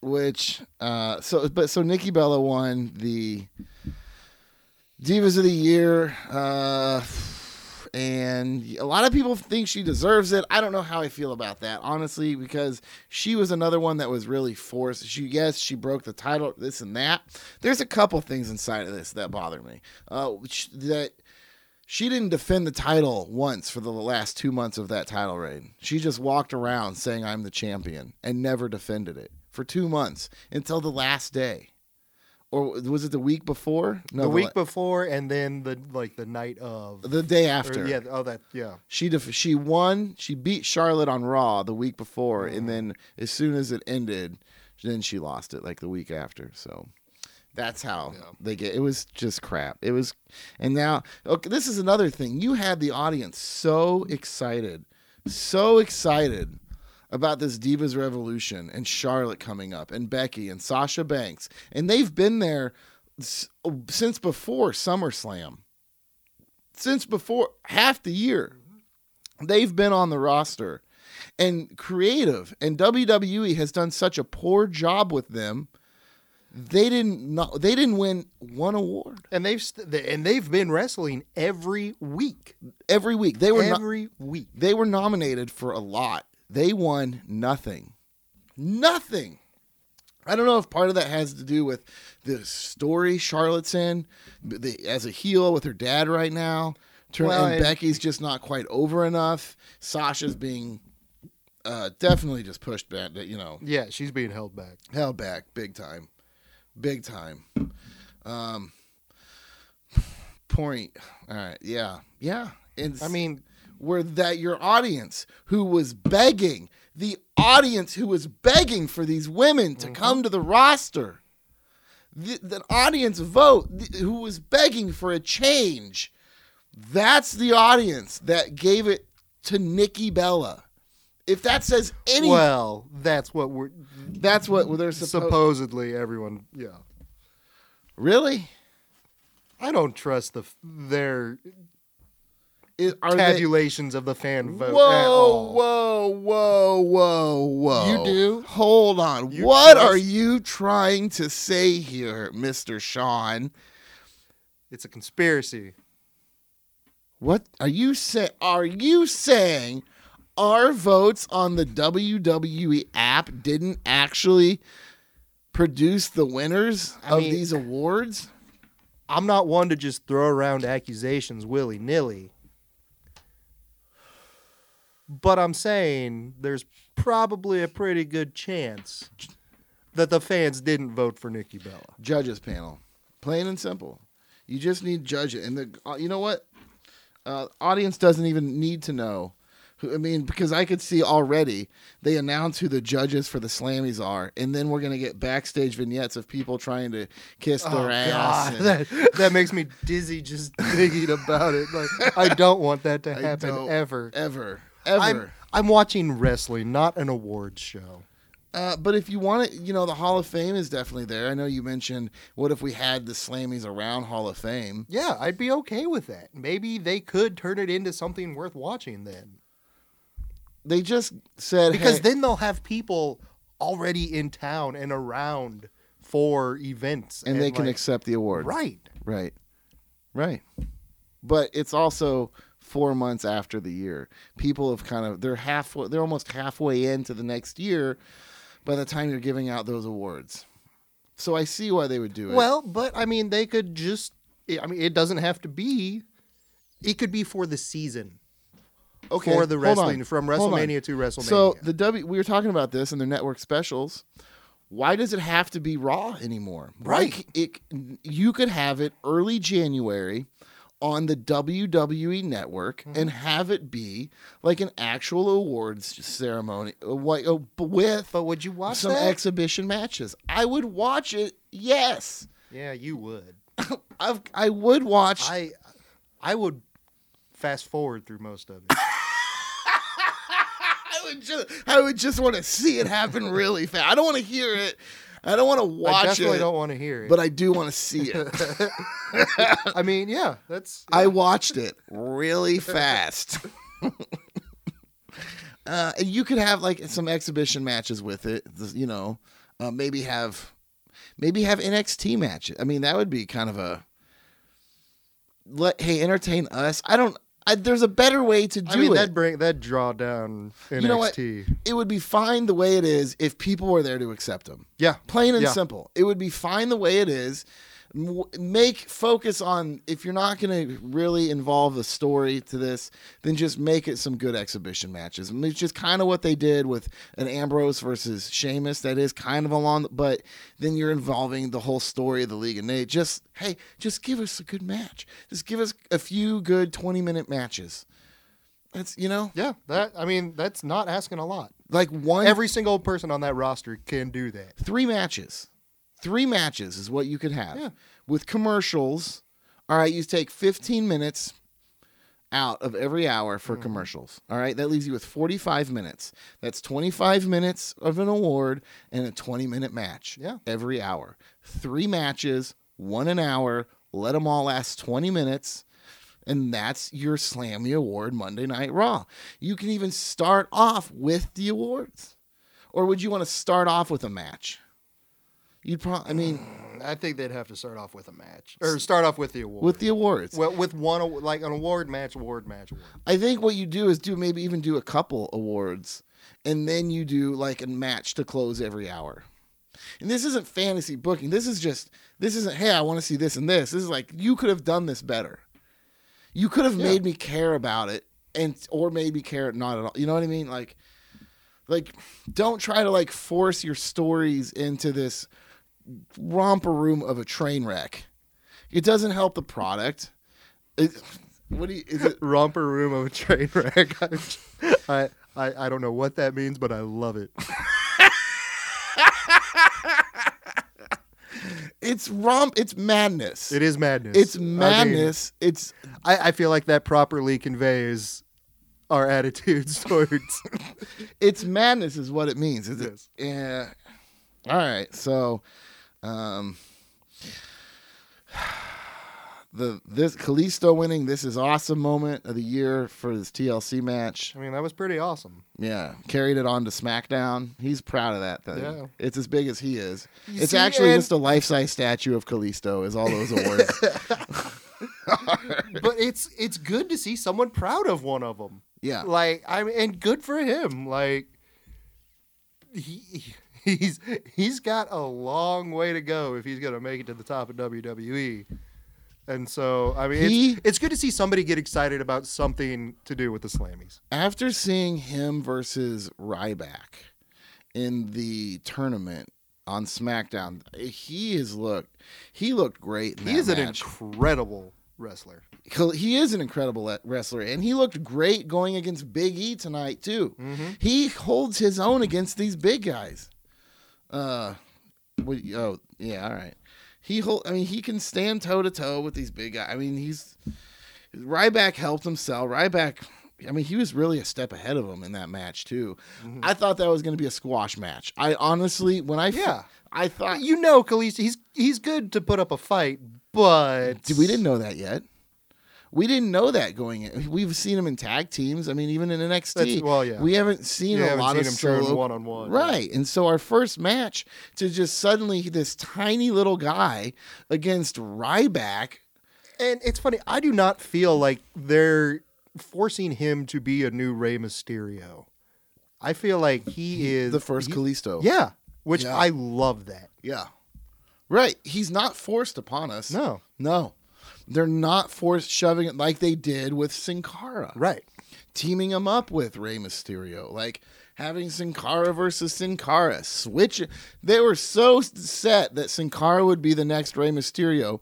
which uh, so but so Nikki Bella won the Divas of the Year. Uh, and a lot of people think she deserves it. I don't know how I feel about that, honestly, because she was another one that was really forced. She yes, she broke the title, this and that. There's a couple things inside of this that bother me. Uh, that she didn't defend the title once for the last two months of that title reign. She just walked around saying I'm the champion and never defended it for two months until the last day. Or was it the week before? No, the week la- before, and then the like the night of. the day or, after. yeah. Oh, that. Yeah. She def- she won. She beat Charlotte on Raw the week before, mm-hmm. and then as soon as it ended, then she lost it like the week after. So that's how they get. It was just crap. It was, and now okay. This is another thing. You had the audience so excited, so excited about this Divas Revolution and Charlotte coming up, and Becky and Sasha Banks, and they've been there s- since before SummerSlam since before half the year. They've been on the roster. And creative and WWE has done such a poor job with them. They didn't know, they didn't win one award And they've st- and they've been wrestling every week. every week. They were no- every week. they were nominated for a lot. They won nothing. Nothing. I don't know if part of that has to do with the story Charlotte's in the, as a heel with her dad right now. Turn, Well, and and- Becky's just not quite over enough. Sasha's being uh, definitely just pushed back. You know, Yeah, she's being held back. held back big time, big time. Um, point. All right. Yeah. Yeah. And I mean, were that your audience who was begging, the audience who was begging for these women to mm-hmm. come to the roster, the, the audience vote the, who was begging for a change, that's the audience that gave it to Nikki Bella. If that says any, well, that's what we're that's what they're supposed. supposedly everyone. Yeah, really? I don't trust the their Is, are they, tabulations of the fan vote. at Whoa, all. whoa, whoa, whoa, whoa. You do? Hold on. You what trust- are you trying to say here, Mr. Sean? It's a conspiracy. What are you saying? Are you saying our votes on the WWE app didn't actually produce the winners I of mean- these awards? I'm not one to just throw around accusations willy nilly. But I'm saying there's probably a pretty good chance that the fans didn't vote for Nikki Bella. Judges panel, plain and simple. You just need judge it, and the uh, you know what? Uh, audience doesn't even need to know. Who, I mean, because I could see already they announce who the judges for the Slammies are, and then we're gonna get backstage vignettes of people trying to kiss their ass. and- Oh, that, that makes me dizzy just thinking about it. Like I don't want that to happen ever. ever, ever. I'm I'm watching wrestling, not an awards show. Uh, but if you want it, you know, the Hall of Fame is definitely there. I know you mentioned what if we had the Slammies around Hall of Fame? Yeah, I'd be okay with that. Maybe they could turn it into something worth watching then. They just said Because hey- then they'll have people already in town and around for events. and they can accept the award. Right. Right. Right. But it's also four months after the year. People have kind of they're halfway they're almost halfway into the next year by the time you're giving out those awards. So I see why they would do it. Well, but I mean, they could just. I mean, it doesn't have to be. It could be for the season, okay, for the wrestling, from. WrestleMania to WrestleMania. So the W we were talking about this in their network specials. Why does it have to be Raw anymore? Right. c- it, you could have it early January on the WWE network Mm-hmm. and have it be like an actual awards ceremony uh, uh, with but would you watch some that? exhibition matches. I would watch it. Yes, yeah, you would. I've, I would watch. I, I would fast forward through most of it. I would just, I would just want to see it happen really fast. I don't want to hear it. I don't want to watch I definitely it. don't want to hear it. but I do want to see it. I mean, yeah, that's. I watched it really fast. uh, and you could have like some exhibition matches with it. You know, uh, maybe have maybe have NXT matches. I mean, that would be kind of a let hey entertain us. I don't. I, there's a better way to do I mean, it. that bring that draw down NXT. You know what? it would be fine the way it is if people were there to accept them. Yeah, Plain and Yeah. simple. It would be fine the way it is. Make focus on if you're not going to really involve the story to this, then just make it some good exhibition matches. And it's just kind of what they did with an Ambrose versus Sheamus. That is kind of along, but then you're involving the whole story of the league. And they just, hey, just give us a good match. Just give us a few good 20 minute matches. That's you know, yeah. That I mean, that's not asking a lot. like one Every single person on that roster can do that. three matches. Three matches is what you could have Yeah. with commercials. All right, you take 15 minutes out of every hour for mm. commercials. All right, that leaves you with 45 minutes. That's 25 minutes of an award and a 20 minute match. Yeah. every hour. Three matches, one an hour. Let them all last 20 minutes. And that's your Slammy Award Monday Night Raw. You can even start off with the awards. Or would you want to start off with a match? You'd probably, I mean, mm, I think they'd have to start off with a match or start off with the award. with the awards. well, with one aw- like an award match, award match, award. I think what you do is do maybe even do a couple awards and then you do like a match to close every hour. And this isn't fantasy booking. This is just this isn't hey, I want to see this and this. This is like you could have done this better. You could have made me care about it and or made me care not at all. You know what I mean? Like like don't try to like force your stories into this romper room of a train wreck. It doesn't help the product. It, what do you is it Romper room of a train wreck. I, I I don't know what that means, but I love it. it's romp it's madness. It is madness. It's I mean, madness. it's I, I feel like that properly conveys our attitudes towards. it's madness is what it means. Is it? Yeah. All right. So, um, the this Kalisto winning this is awesome moment of the year for this TLC match. I mean, that was pretty awesome. Yeah, carried it on to SmackDown. He's proud of that thing. Yeah. It's as big as he is. it's see, actually and- just a life size statue of Kalisto. Is all those awards? But it's it's good to see someone proud of one of them. yeah. Like I mean, and good for him. Like he he's he's got a long way to go if he's gonna make it to the top of WWE. And so I mean, He- it's, it's good to see somebody get excited about something to do with the Slammies. after seeing him versus Ryback in the tournament on SmackDown, he has looked he looked great. In He is an incredible wrestler. he is an incredible wrestler, and he looked great going against Big E tonight too. Mm-hmm. He holds his own against these big guys. Uh, what, oh yeah, all right. He hold. I mean, he can stand toe to toe with these big guys. I mean, he's Ryback helped him sell. Ryback. I mean, he was really a step ahead of him in that match too. I thought that was going to be a squash match. I honestly, when I Yeah. I thought You know, Kalisto, he's he's good to put up a fight, but we didn't know that yet. We didn't know that going in. We've seen him in tag teams. I mean, even in NXT. That's- well, yeah. We haven't seen You a haven't lot seen of him solo one-on-one, Right. And so our first match to just suddenly this tiny little guy against Ryback. And it's funny, I do not feel like they're forcing him to be a new Rey Mysterio. I feel like he is The first he- Kalisto. Yeah, which Yeah. I love that. Yeah. Right. He's not forced upon us. No, No. They're not forced shoving it like they did with Sin Cara. right. teaming him up with Rey Mysterio, like having Sin Cara versus Sin Cara. Switch. They were so set that Sin Cara would be the next Rey Mysterio.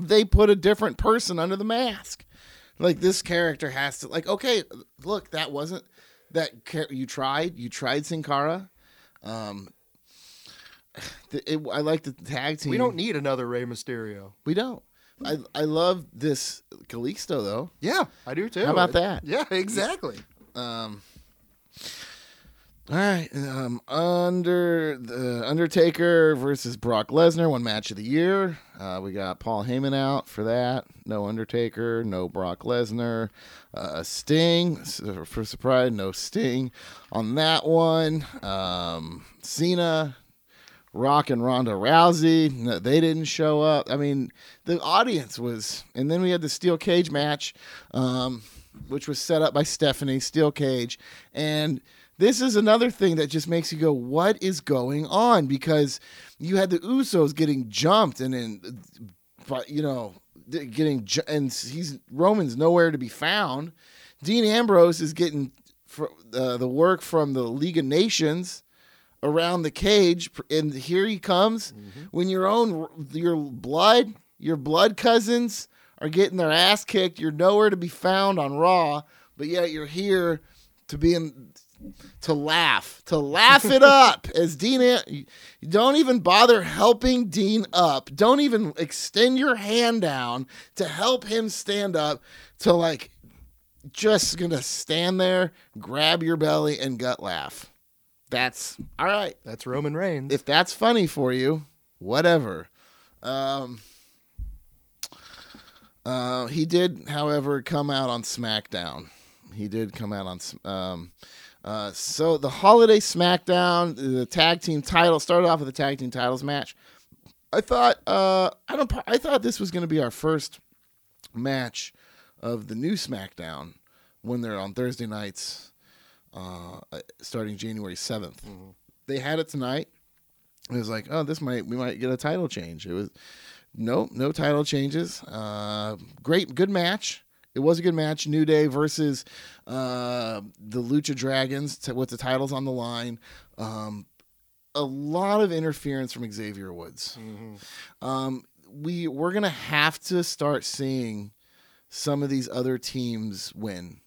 They put a different person under the mask. Like this character has to. Like, okay, look, that wasn't that char- you tried. You tried Sin Cara. Um, the- it, I like the tag team. We don't need another Rey Mysterio. We don't. I I love this Kalisto though. Yeah, I do too. How about that? Yeah, exactly. Um. All right, um, under the Undertaker versus Brock Lesnar, one match of the year. Uh, we got Paul Heyman out for that. No Undertaker, no Brock Lesnar. Uh, Sting for surprise, no Sting on that one. Um, Cena, Rock and Ronda Rousey, no, they didn't show up. I mean, the audience was, and then we had the steel cage match, um, which was set up by Stephanie Steel Cage, and this is another thing that just makes you go, "What is going on?" Because you had the Usos getting jumped, and then, but you know, getting and he's Roman's nowhere to be found. Dean Ambrose is getting uh, the work from the League of Nations around the cage and here he comes. Mm-hmm. When your own your blood your blood cousins are getting their ass kicked you're nowhere to be found on raw but yet you're here to be in to laugh to laugh it up. As dean don't even bother helping dean up. Don't even extend your hand down to help him stand up to like just gonna stand there grab your belly and gut laugh that's all right. That's Roman Reigns. If that's funny for you, whatever. Um, uh, he did, however, come out on SmackDown. He did come out on. Um, uh, so the holiday SmackDown, the tag team title started off with a tag team titles match. I thought, uh, I don't, I thought this was going to be our first match of the new SmackDown when they're on Thursday nights, uh, starting January 7th They had it tonight. it was like, oh, this might we might get a title change. It was no no title changes. Uh, great, good match. It was a good match. New Day versus uh, the Lucha Dragons t- with the titles on the line. Um, a lot of interference from Xavier Woods. Um, we we're gonna have to start seeing some of these other teams win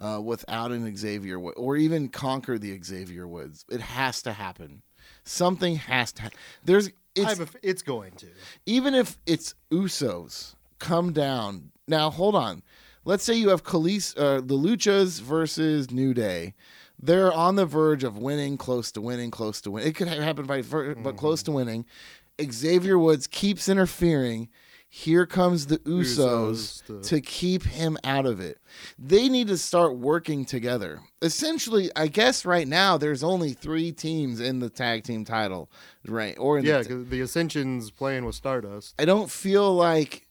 uh, without an Xavier Wood, or even conquer the Xavier Woods. It has to happen. Something has to. Ha- There's it's it's going to. even if it's Usos come down. Now hold on. Let's say you have Khalees, uh, the Luchas versus New Day. They're on the verge of winning, close to winning, close to winning. It could ha- happen by, but close to winning. Xavier Woods keeps interfering. Here comes the Usos, Usos to- to keep him out of it. They need to start working together. Essentially, I guess right now there's only three teams in the tag team title, right? Or in Yeah, the, 'cause the Ascension's playing with Stardust. I don't feel like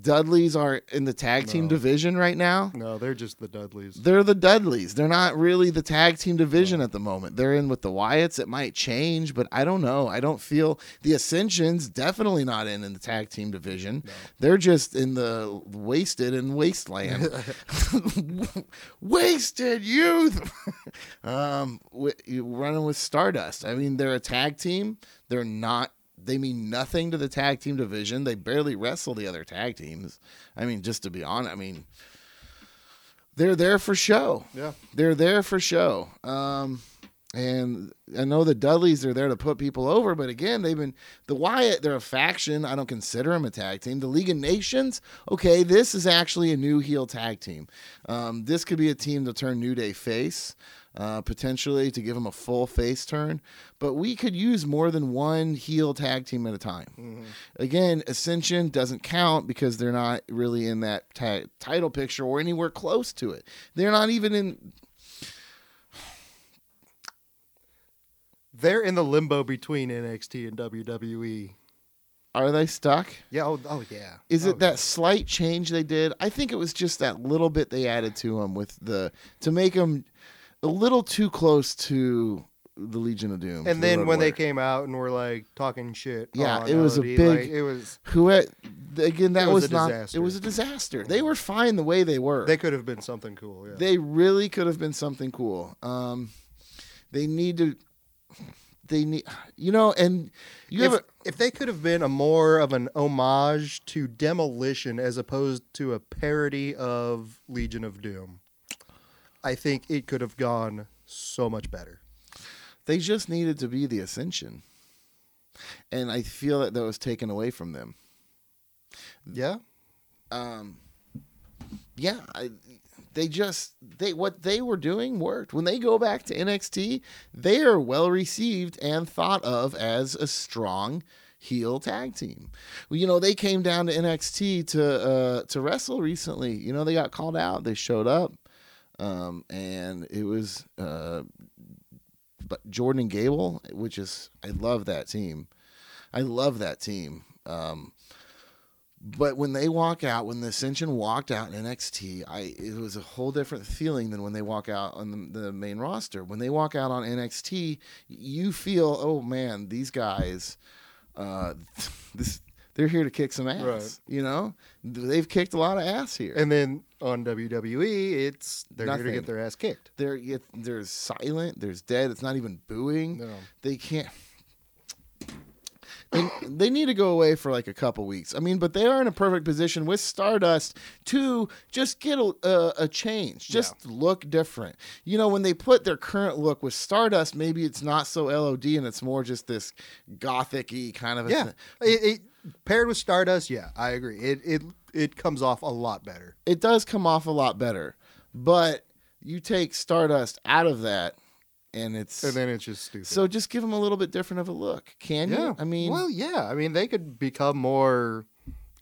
Dudleys are in the tag team No. division right now. No, they're just the Dudleys. They're the Dudleys. They're not really the tag team division at the moment. They're in with the Wyatts. It might change, but I don't know. I don't feel the Ascensions definitely not in in the tag team division. They're just in the wasted and wasteland. wasted youth. um, running with Stardust. I mean, they're a tag team. They're not. They mean nothing to the tag team division. They barely wrestle the other tag teams. I mean, just to be honest, I mean, they're there for show. Yeah. They're there for show. Um, and I know the Dudleys are there to put people over, but again, they've been the Wyatt. They're a faction. I don't consider them a tag team. The League of Nations. Okay, this is actually a new heel tag team. Um, this could be a team to turn New Day face, uh, potentially to give them a full face turn. But we could use more than one heel tag team at a time. Again, Ascension doesn't count because they're not really in that ta- title picture or anywhere close to it. They're not even in. They're in the limbo between NXT and WWE. Are they stuck? Yeah. Oh, oh yeah. Is Oh, it that slight change they did? I think it was just that little bit they added to them with the to make them a little too close to the Legion of Doom. And then when they came out and were like talking shit, Yeah, on it was a big- like, it was. who had, again that was was, a not disaster. it was a disaster. They were fine the way they were. They could have been something cool. Yeah. They really could have been something cool. Um, they need to. They need, you know, and you if, have a, if they could have been a more of an homage to Demolition as opposed to a parody of Legion of Doom, I think it could have gone so much better. they just needed to be the Ascension, and I feel that that was taken away from them. Yeah. um yeah I, they just they what they were doing worked when they go back to nxt they are well received and thought of as a strong heel tag team well, you know they came down to nxt to uh to wrestle recently you know they got called out they showed up um and it was uh but jordan gable which is i love that team i love that team um but when they walk out, when the Ascension walked out in NXT, I it was a whole different feeling than when they walk out on the, the main roster. When they walk out on NXT, you feel, oh man, these guys, uh, this they're here to kick some ass. Right. You know, they've kicked a lot of ass here. And then on WWE, it's they're here to get their ass kicked. they're it, there's silent, there's dead. It's not even booing. No. They can't. They, they need to go away for like a couple weeks. I mean, but they are in a perfect position with Stardust to just get a, a, a change, just look different. You know, when they put their current look with Stardust, maybe it's not so LOD and it's more just this gothic y kind of a Yeah. thing. It, it, paired with Stardust, yeah, I agree. It it it comes off a lot better. It does come off a lot better, but you take Stardust out of that, and it's And then it's just stupid. so just give them a little bit different of a look. Can yeah. you? I mean, well, yeah. I mean, they could become more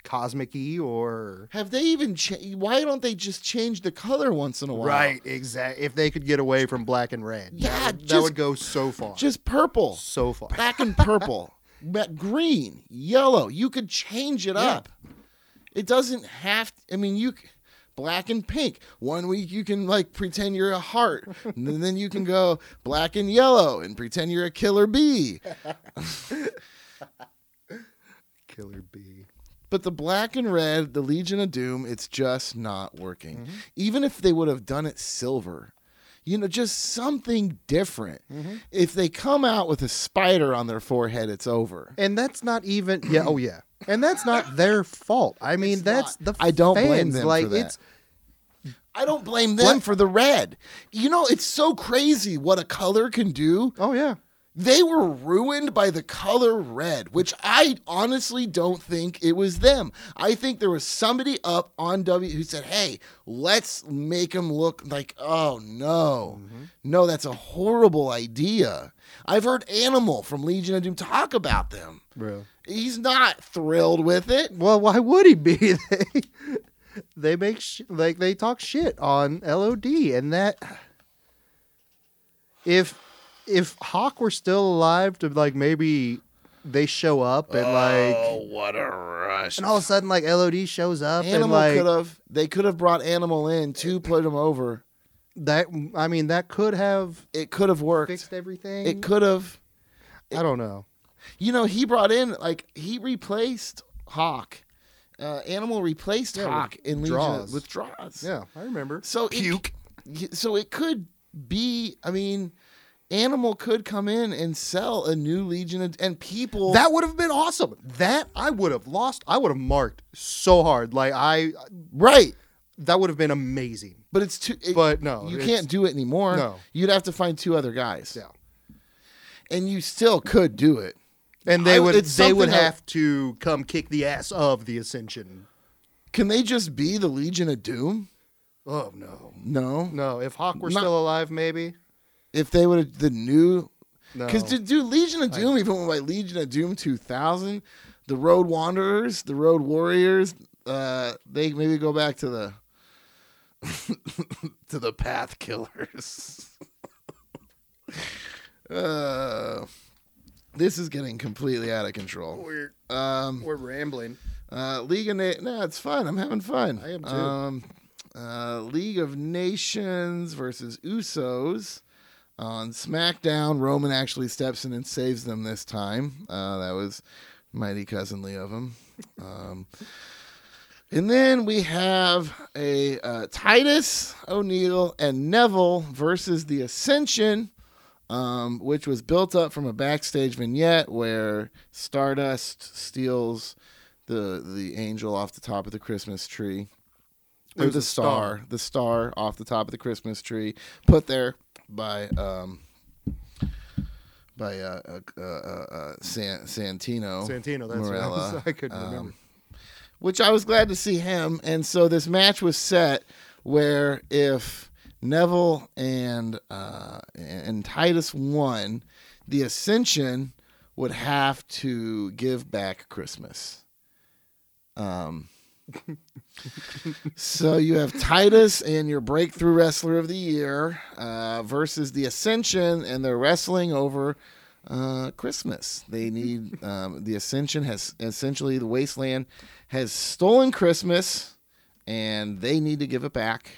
cosmic-y or Have they even cha- why don't they just change the color once in a while? right, exactly. If they could get away from black and red, Yeah, that, would- that would go so far, Just purple, so far. black and purple, green, yellow. You could change it Yeah. up. It doesn't have To, I mean you black and pink. One week you can like pretend you're a heart, and then you can go black and yellow and pretend you're a killer bee. Killer bee. But the black and red, the Legion of Doom, it's just not working. Mm-hmm. Even if they would have done it silver, you know, just something different. Mm-hmm. If they come out with a spider on their forehead, it's over. And that's not even yeah, oh yeah. And that's not their fault. I mean, It's that's not. the I don't blame fans. them for like that. it's I don't blame them What? for the red. You know, it's so crazy what a color can do. oh yeah. They were ruined by the color red, which I honestly don't think it was them. I think there was somebody up on W who said, "Hey, let's make them look like oh no. Mm-hmm. No, that's a horrible idea." I've heard Animal from Legion of Doom talk about them. Bro. He's not thrilled with it. Well, why would he be? they they make sh- like they talk shit on LOD and that if if Hawk were still alive to like maybe they show up and like oh, what a rush. and all of a sudden like LOD shows up and Animal like could have they could have brought Animal in to put him over. that I mean that could have It could have worked. fixed everything. It could have. I don't know. You know, he brought in like he replaced Hawk. Uh, Animal replaced Yeah, with Hawk in Legion draws. with draws. Yeah, I remember. So puke. so it could be. I mean, Animal could come in and sell a new Legion of, and people. That would have been awesome. That I would have lost. I would have marked so hard. Like I right. that would have been amazing. But it's too. it- But no, you can't do it anymore. No. you'd have to find two other guys. Yeah. and you still could do it. And they I- would they would something that- have to come kick the ass of the Ascension. Can they just be the Legion of Doom? Oh no. No. No, if Hawk were Not- still alive maybe. If they would have the new Because to do Legion of Doom, even by Legion of Doom 2000, the Road Wanderers, the Road Warriors, uh, they maybe go back to the to the Path Killers. uh, this is getting completely out of control. we're Um, we're rambling. uh, League of Na- no, it's fun. I'm having fun. I am too. Um, uh, League of Nations versus Usos on SmackDown. Roman actually steps in and saves them this time. Uh, that was mighty cousinly of him. Um, and then we have a uh, Titus O'Neil and Neville versus the Ascension um, which was built up from a backstage vignette where Stardust steals the the angel off the top of the Christmas tree, or the star, star. the star off the top of the Christmas tree, put there by um by uh, uh, uh, uh, San, Santino Santino, that's what I, I couldn't um, remember. which I was glad to see him. And so this match was set where if Neville and uh, and Titus won, the Ascension would have to give back Christmas. Um. So you have Titus and your breakthrough wrestler of the year uh, versus the Ascension, and they're wrestling over uh, Christmas. They need um, the Ascension has essentially the Wasteland has stolen Christmas, and they need to give it back.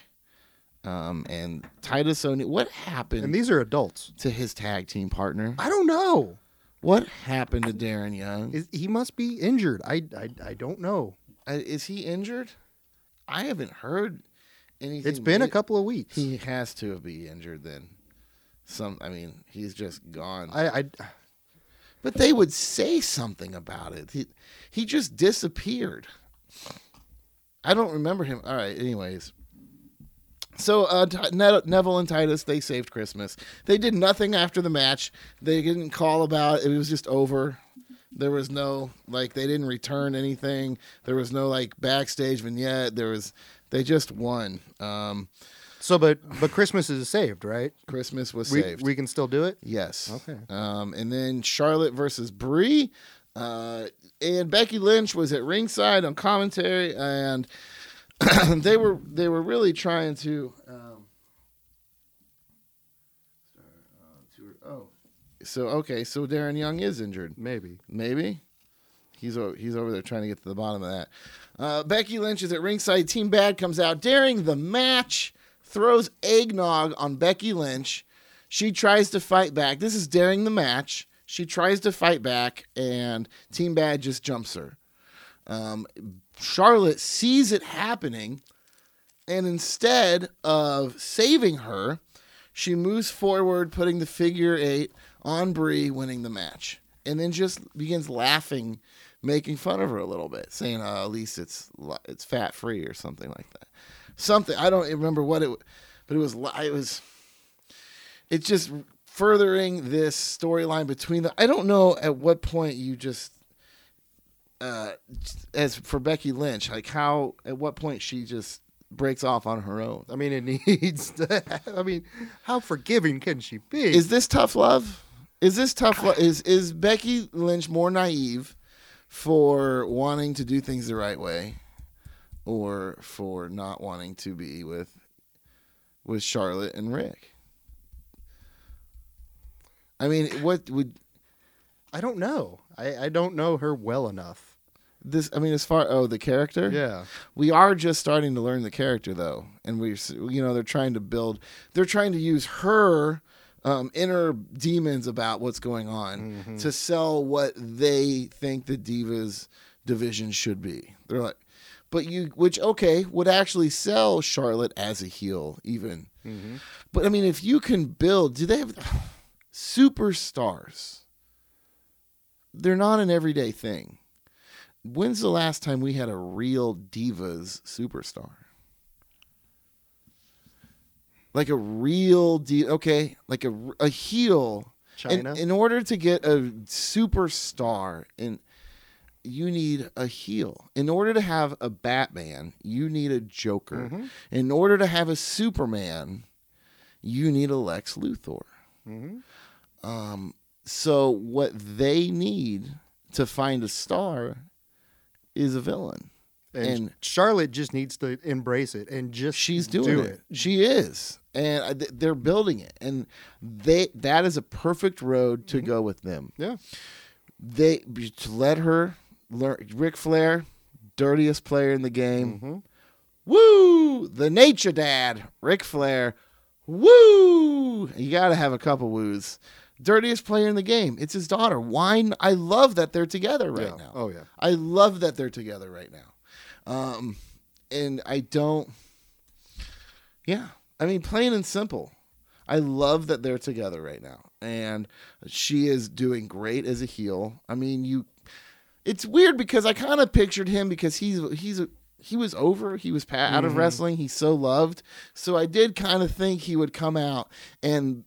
Um, and Titus O'Neil, what happened And these are adults. to his tag team partner? I don't know. What happened to Darren Young? Is, he must be injured. I, I I don't know. Uh, is he injured? I haven't heard anything. It's been a couple of weeks. He has to be injured then. Some, I mean, he's just gone. I, I but they would say something about it. He he just disappeared. I don't remember him. All right. Anyways, so uh, Neville and Titus they saved Christmas. They did nothing after the match. They didn't call about it. It was just over. There was no like they didn't return anything. There was no like backstage vignette. There was they just won. Um, so but but Christmas is saved, right? Christmas was We saved. we can still do it. Yes. Okay. Um, and then Charlotte versus Brie. Uh, and Becky Lynch was at ringside on commentary, and they were they were really trying to. Um, so okay, so Darren Young is injured. Maybe. Maybe he's o- he's over there trying to get to the bottom of that. Uh, Becky Lynch is at ringside. Team Bad comes out during the match, throws eggnog on Becky Lynch. She tries to fight back. This is during the match. She tries to fight back, and Team Bad just jumps her. Um, Charlotte sees it happening, and instead of saving her, she moves forward, putting the figure eight on Brie, winning the match, and then just begins laughing, making fun of her a little bit, saying, uh, "At least it's it's fat free or something like that." Something I don't remember what it, but it was it was. It's just furthering this storyline between the. I don't know at what point you just. Uh, as for Becky Lynch, like how at what point she just breaks off on her own. I mean, it needs. To, I mean, how forgiving can she be? Is this tough love? Is this tough? Is is Becky Lynch more naive for wanting to do things the right way, or for not wanting to be with with Charlotte and Rick? I mean, what would I don't know. I, I don't know her well enough. this? I mean, as far oh the character, Yeah. we are just starting to learn the character though and we you know they're trying to build they're trying to use her um, inner demons about what's going on to sell what they think the divas division should be. They're like but you which okay would actually sell charlotte as a heel even. But i mean if you can build do they have superstars? They're not an everyday thing. When's the last time we had a real divas superstar? Like a real deal. okay, like a, a heel. In, China? in order to get a superstar, in you need a heel. In order to have a Batman, you need a Joker. Mm-hmm. In order to have a Superman, you need a Lex Luthor. Mm-hmm. Um, so what they need to find a star is a villain. And, And- Charlotte just needs to embrace it and just She's doing do it. She is, and I- they're building it, and they that is a perfect road to go with them. Yeah. They to let her learn. Ric Flair, dirtiest player in the game. Mm-hmm. Woo! The Nature Dad, Ric Flair. Woo! You got to have a couple woos. Dirtiest player in the game. It's his daughter. Wine. I love that they're together right Yeah. now. Oh, yeah. I love that they're together right now. Um, and I don't. Yeah, I mean, plain and simple. I love that they're together right now, and she is doing great as a heel. I mean, you. It's weird because I kind of pictured him because he's he's a, he was over. He was out of mm-hmm. wrestling. He's so loved. So I did kind of think he would come out and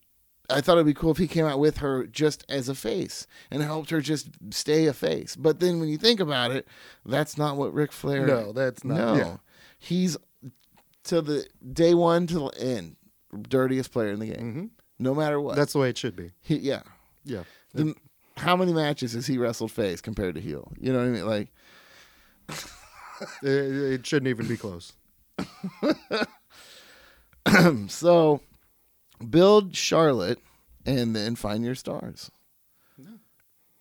I thought it'd be cool if he came out with her just as a face and helped her just stay a face. But then when you think about it, that's not what Ric Flair. No, that's not- No, yeah. he's to the day one to the end, dirtiest player in the game, mm-hmm. no matter what. That's the way it should be. he, yeah. Yeah. The, how many matches has he wrestled face compared to heel? You know what I mean? Like, It, it shouldn't even be close. so build Charlotte and then find your stars.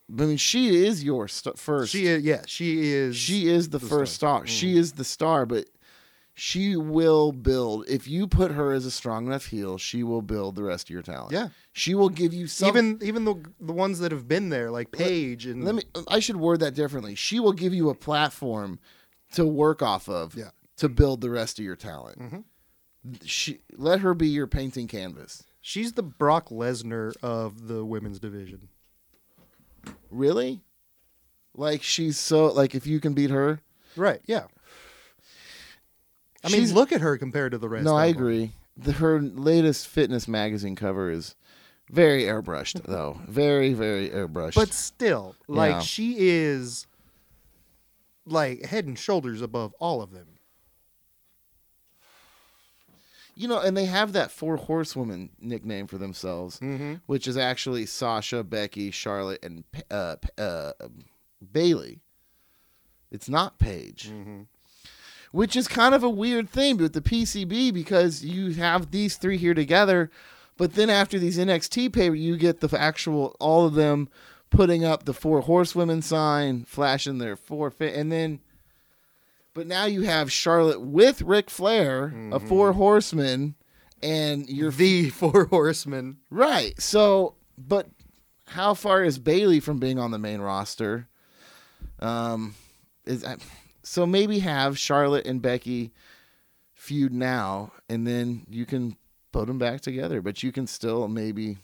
I mean, she is your st- first. She is, yeah, she is. she is the, first star. She mm-hmm. is the star, but she will build. If you put her as a strong enough heel, she will build the rest of your talent. Yeah. she will give you some. even even the the ones that have been there, like Paige and let me. I should word that differently. She will give you a platform to work off of. Yeah. To build the rest of your talent. Mm-hmm. She let her be your painting canvas. she's the Brock Lesnar of the women's division. Really? Like she's so like if you can beat her. Right. Yeah. I mean, She's- look at her compared to the rest. No, of I them. agree. The, her latest fitness magazine cover is very airbrushed, though. Very, very airbrushed. But still, like Yeah. she is like head and shoulders above all of them. you know, and they have that four horsewoman nickname for themselves, which is actually Sasha, Becky, Charlotte, and uh, uh, Bayley. It's not Paige. Which is kind of a weird thing with the PCB because you have these three here together, but then after these NXT paper, you get the actual all of them putting up the four horsewomen sign, flashing their four, fi- and then But now you have Charlotte with Ric Flair, a four horseman, and you're the four horsemen. right. So, but how far is Bayley from being on the main roster? Um, is that, so maybe have Charlotte and Becky feud now, and then you can put them back together. But you can still maybe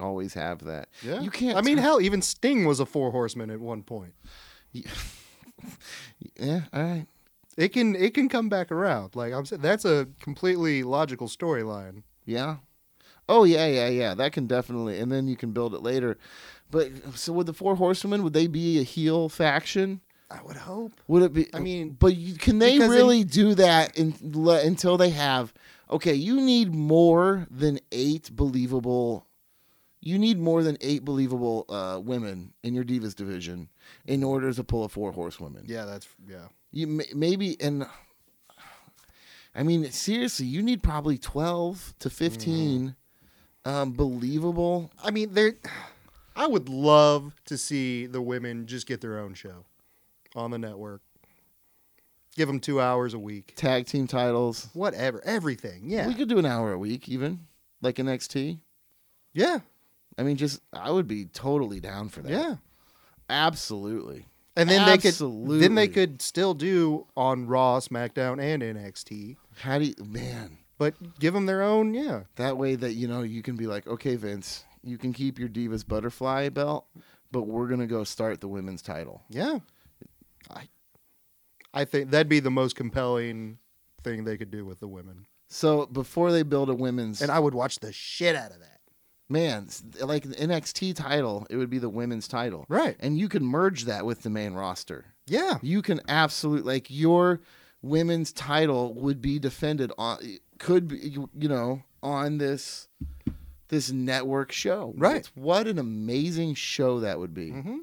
always have that. Yeah, you can't. I mean, hell, even Sting was a four horseman at one point. yeah, all right. It can it can come back around. Like I'm saying, that's a completely logical storyline. Yeah. Oh yeah, yeah, yeah. That can definitely, and then you can build it later. But so would the Four Horsemen would they be a heel faction? I would hope. Would it be? I mean, but you, can they because in- really do that in, le, until they have? Okay, you need more than eight believable. You need more than eight believable uh, women in your divas division in order to pull a four horsewomen. Yeah, that's yeah. You maybe and I mean seriously, you need probably twelve to 15 um, believable. I mean, there. I would love to see the women just get their own show on the network. Give them two hours a week. tag team titles. Whatever, everything. Yeah, We could do an hour a week, even like in NXT. yeah, I mean, just I would be totally down for that. yeah. absolutely. And then they could then they could still do on Raw, SmackDown, and NXT, How do you, man? but give them their own. Yeah, That way, that you know, you can be like, okay, Vince, you can keep your Divas butterfly belt, but we're gonna go start the women's title. yeah. I I think that'd be the most compelling thing they could do with the women, So before they build a women's, and I would watch the shit out of that. man, like an NXT title, it would be the women's title, Right. And you can merge that with the main roster. Yeah, You can absolutely like your women's title would be defended on could be you know on this this network show. Right. What an amazing show that would be. Mhm.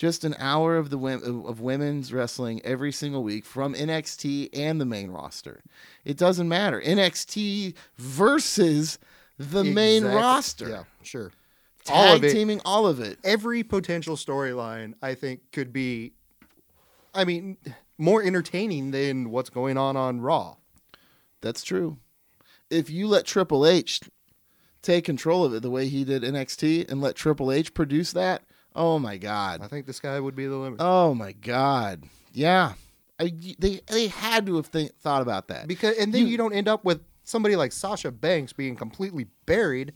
Just an hour of the of women's wrestling every single week from NXT and the main roster. It doesn't matter. NXT versus the main roster. Yeah, sure. Tag All of it. teaming all of it. Every potential storyline, I think, could be. I mean, more entertaining than what's going on on Raw. That's true. If you let Triple H take control of it the way he did NXT and let Triple H produce that, oh my god. I think the sky would be the limit. Oh my god. Yeah. I, they they had to have think, thought about that. Because and then You- you, don't end up with somebody like Sasha Banks being completely buried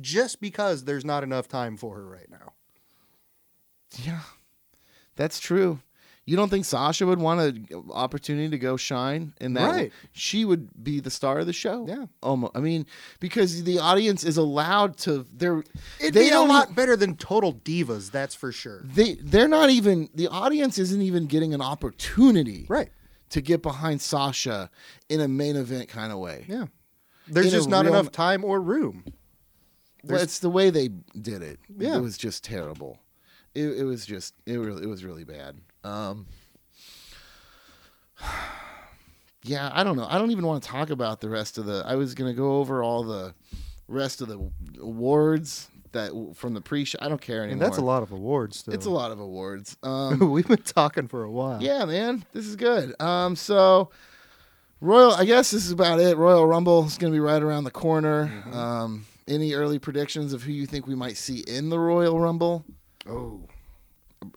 just because there's not enough time for her right now. yeah. That's true. You don't think Sasha would want an opportunity to go shine in that? Right. She would be the star of the show. Yeah. Almost. I mean, because the audience is allowed to. They're It'd they be a lot better than Total Divas, that's for sure. they they're not even the audience isn't even getting an opportunity Right. to get behind Sasha in a main event kind of way. Yeah. There's In just not real- enough time or room. Well, it's the way they did it. Yeah. It was just terrible. It, it was just it really it was really bad. Um, yeah, I don't know. I don't even want to talk about the rest of the. I was gonna go over all the rest of the awards that from the pre-show. I don't care anymore. And that's a lot of awards still. It's a lot of awards. Um, We've been talking for a while. Yeah, man, this is good. Um, so Royal, I guess this is about it. Royal Rumble is going to be right around the corner. Mm-hmm. Um, any early predictions of who you think we might see in the Royal Rumble? Oh.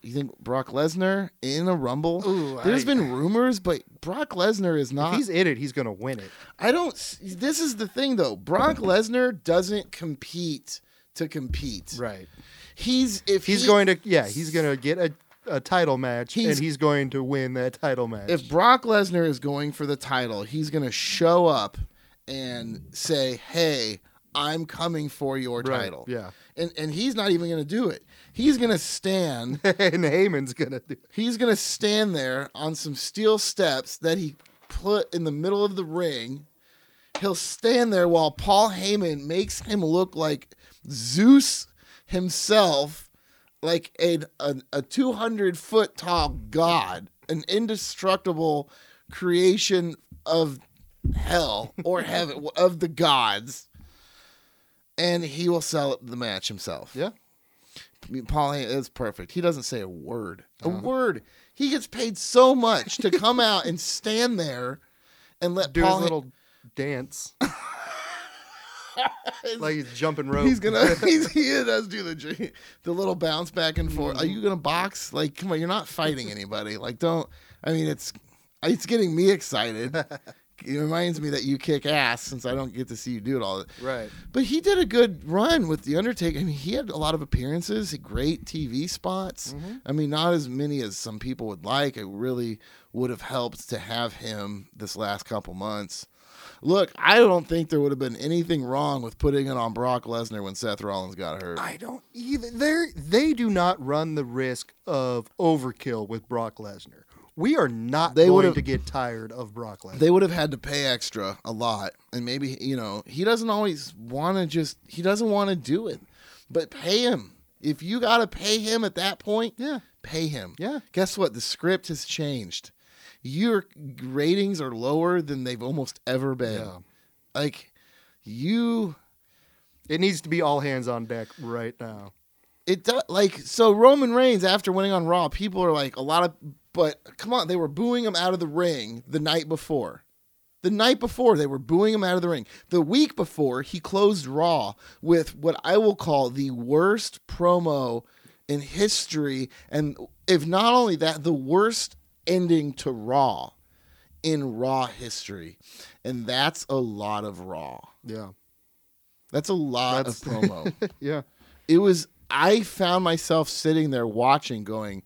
You think Brock Lesnar in a Rumble? Ooh, There's I- been rumors, but Brock Lesnar is not. he's in it, he's going to win it. I don't. This is the thing, though. Brock Lesnar doesn't compete to compete. Right. He's if He's he- going to, yeah, he's going to get a, a title match He's- and he's going to win that title match. if Brock Lesnar is going for the title, he's going to show up and say, "Hey, I'm coming for your Right, title." yeah. And and he's not even going to do it. He's going to stand. and Heyman's going to do he's going to stand there on some steel steps that he put in the middle of the ring. He'll stand there while Paul Heyman makes him look like Zeus himself, like a, a, a 200 foot tall god, an indestructible creation of hell or heaven, of the gods. And he will sell the match himself. Yeah. Paul is perfect. He doesn't say a word. A uh-huh. word. He gets paid so much to come out and stand there and let Do Paul his little dance. like he's jumping rope. He's gonna. He's, he does do the the little bounce back and forth. Are mm-hmm. you gonna box? Like, come on, you're not fighting anybody. Like, don't. I mean, it's it's getting me excited. It reminds me that you kick ass since I don't get to see you do it all. right. But he did a good run with the Undertaker. I mean, he had a lot of appearances, great TV spots. Mm-hmm. I mean, not as many as some people would like. It really would have helped to have him this last couple months. Look, I don't think there would have been anything wrong with putting it on Brock Lesnar when Seth Rollins got hurt. I don't either. They they do not run the risk of overkill with Brock Lesnar. We are not They going to get tired of Brock Lesnar. they would have had to pay extra a lot and maybe you know he doesn't always want to just he doesn't want to do it but pay him if you got to pay him at that point Yeah. pay him Yeah. guess what the script has changed your ratings are lower than they've almost ever been Yeah. like you It needs to be all hands on deck right now. it does like so Roman Reigns after winning on Raw, people are like a lot of but come on, they were booing him out of the ring the night before. The night before they were booing him out of the ring. The week before he closed Raw with what I will call the worst promo in history and if not only that the worst ending to Raw in Raw history. And that's a lot of Raw. Yeah. That's a lot That's- of promo. Yeah. it was I found myself sitting there watching going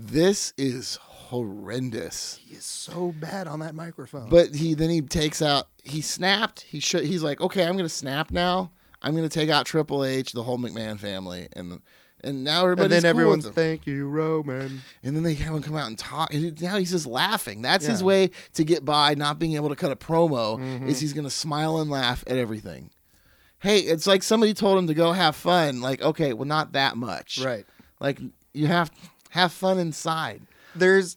this is horrendous He is so bad on that microphone. but he then he takes out he snapped he should he's like okay I'm gonna snap now I'm gonna take out Triple H the whole McMahon family and and now everybody's and then cool everyone's thank you, Roman. and then they have him come out and talk and now he's just laughing that's his way to get by not being able to cut a promo Mm-hmm. is he's gonna smile and laugh at everything hey it's like somebody told him to go have fun like okay well not that much Right. Like you have have fun inside. There's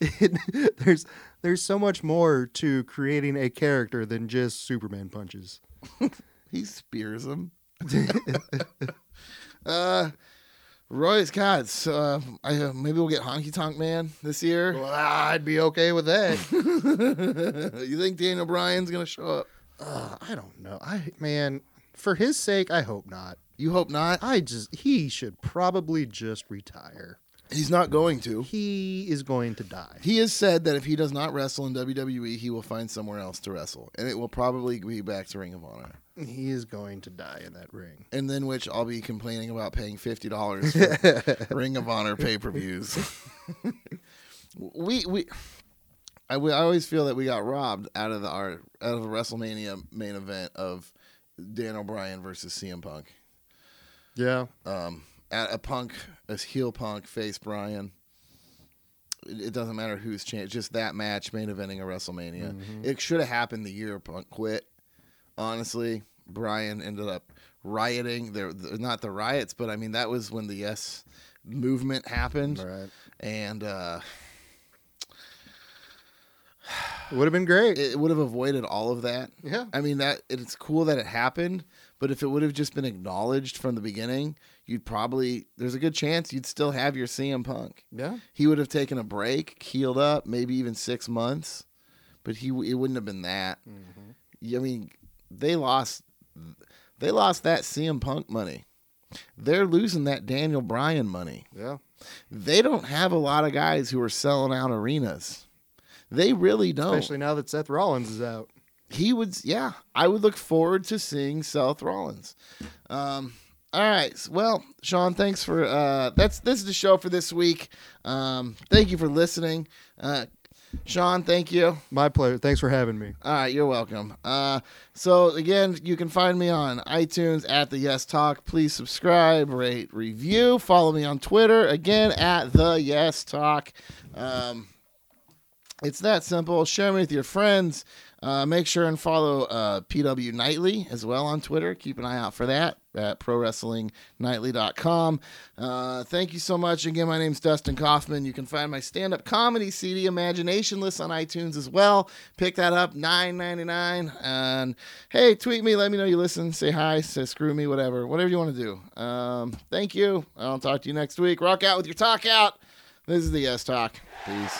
there's there's so much more to creating a character than just Superman punches. He spears him. uh, Roy Scott. So, uh, I, uh, maybe we'll get Honky Tonk Man this year. Well, I'd be okay with that. you think Daniel Bryan's gonna show up? Uh, I don't know. I man, for his sake, I hope not. You hope not. I just he should probably just retire. He's not going to. He is going to die. He has said that if he does not wrestle in WWE, he will find somewhere else to wrestle, and it will probably be back to Ring of Honor. He is going to die in that ring. And then, which I'll be complaining about paying fifty dollars for Ring of Honor pay per views. we we. I, we, I always feel that we got robbed out of the our out of a WrestleMania main event of Daniel Bryan versus CM Punk. Yeah. Um, at a Punk, a heel Punk face Bryan. It, it doesn't matter who's changed. Just that match main eventing a WrestleMania. It should have happened the year Punk quit. Honestly, Bryan ended up rioting. There, the, not the riots, but I mean that was when the Yes movement happened, Right. and uh, It would have been great. it would have avoided all of that. yeah. I mean that it's cool that it happened, but if it would have just been acknowledged from the beginning, you'd probably there's a good chance you'd still have your CM Punk. Yeah. He would have taken a break, healed up, maybe even six months, but he it wouldn't have been that. I mean, they lost they lost that CM Punk money. They're losing that Daniel Bryan money. Yeah. They don't have a lot of guys who are selling out arenas. They really don't. Especially now that Seth Rollins is out. he would yeah i would look forward to seeing seth rollins um all right. Well sean thanks for uh that's this is the show for this week. Um thank you for listening. Uh sean thank you. My pleasure. Thanks for having me. all right. You're welcome. Uh so again you can find me on itunes at the yes talk. Please subscribe rate review follow me on twitter. Again at the yes talk. Um it's that simple. Share me with your friends. Uh, make sure and follow uh, PW Nightly as well on Twitter. Keep an eye out for that at ProWrestlingNightly.com. Uh, thank you so much. Again, my name's Dustin Kaufman. You can find my stand-up comedy CD, Imagination List, on iTunes as well. Pick that up, nine ninety nine. And hey, tweet me. Let me know you listen. Say hi. Say screw me. Whatever. Whatever you want to do. Um, thank you. I'll talk to you next week. Rock out with your talk out. This is the Yes Talk. Peace.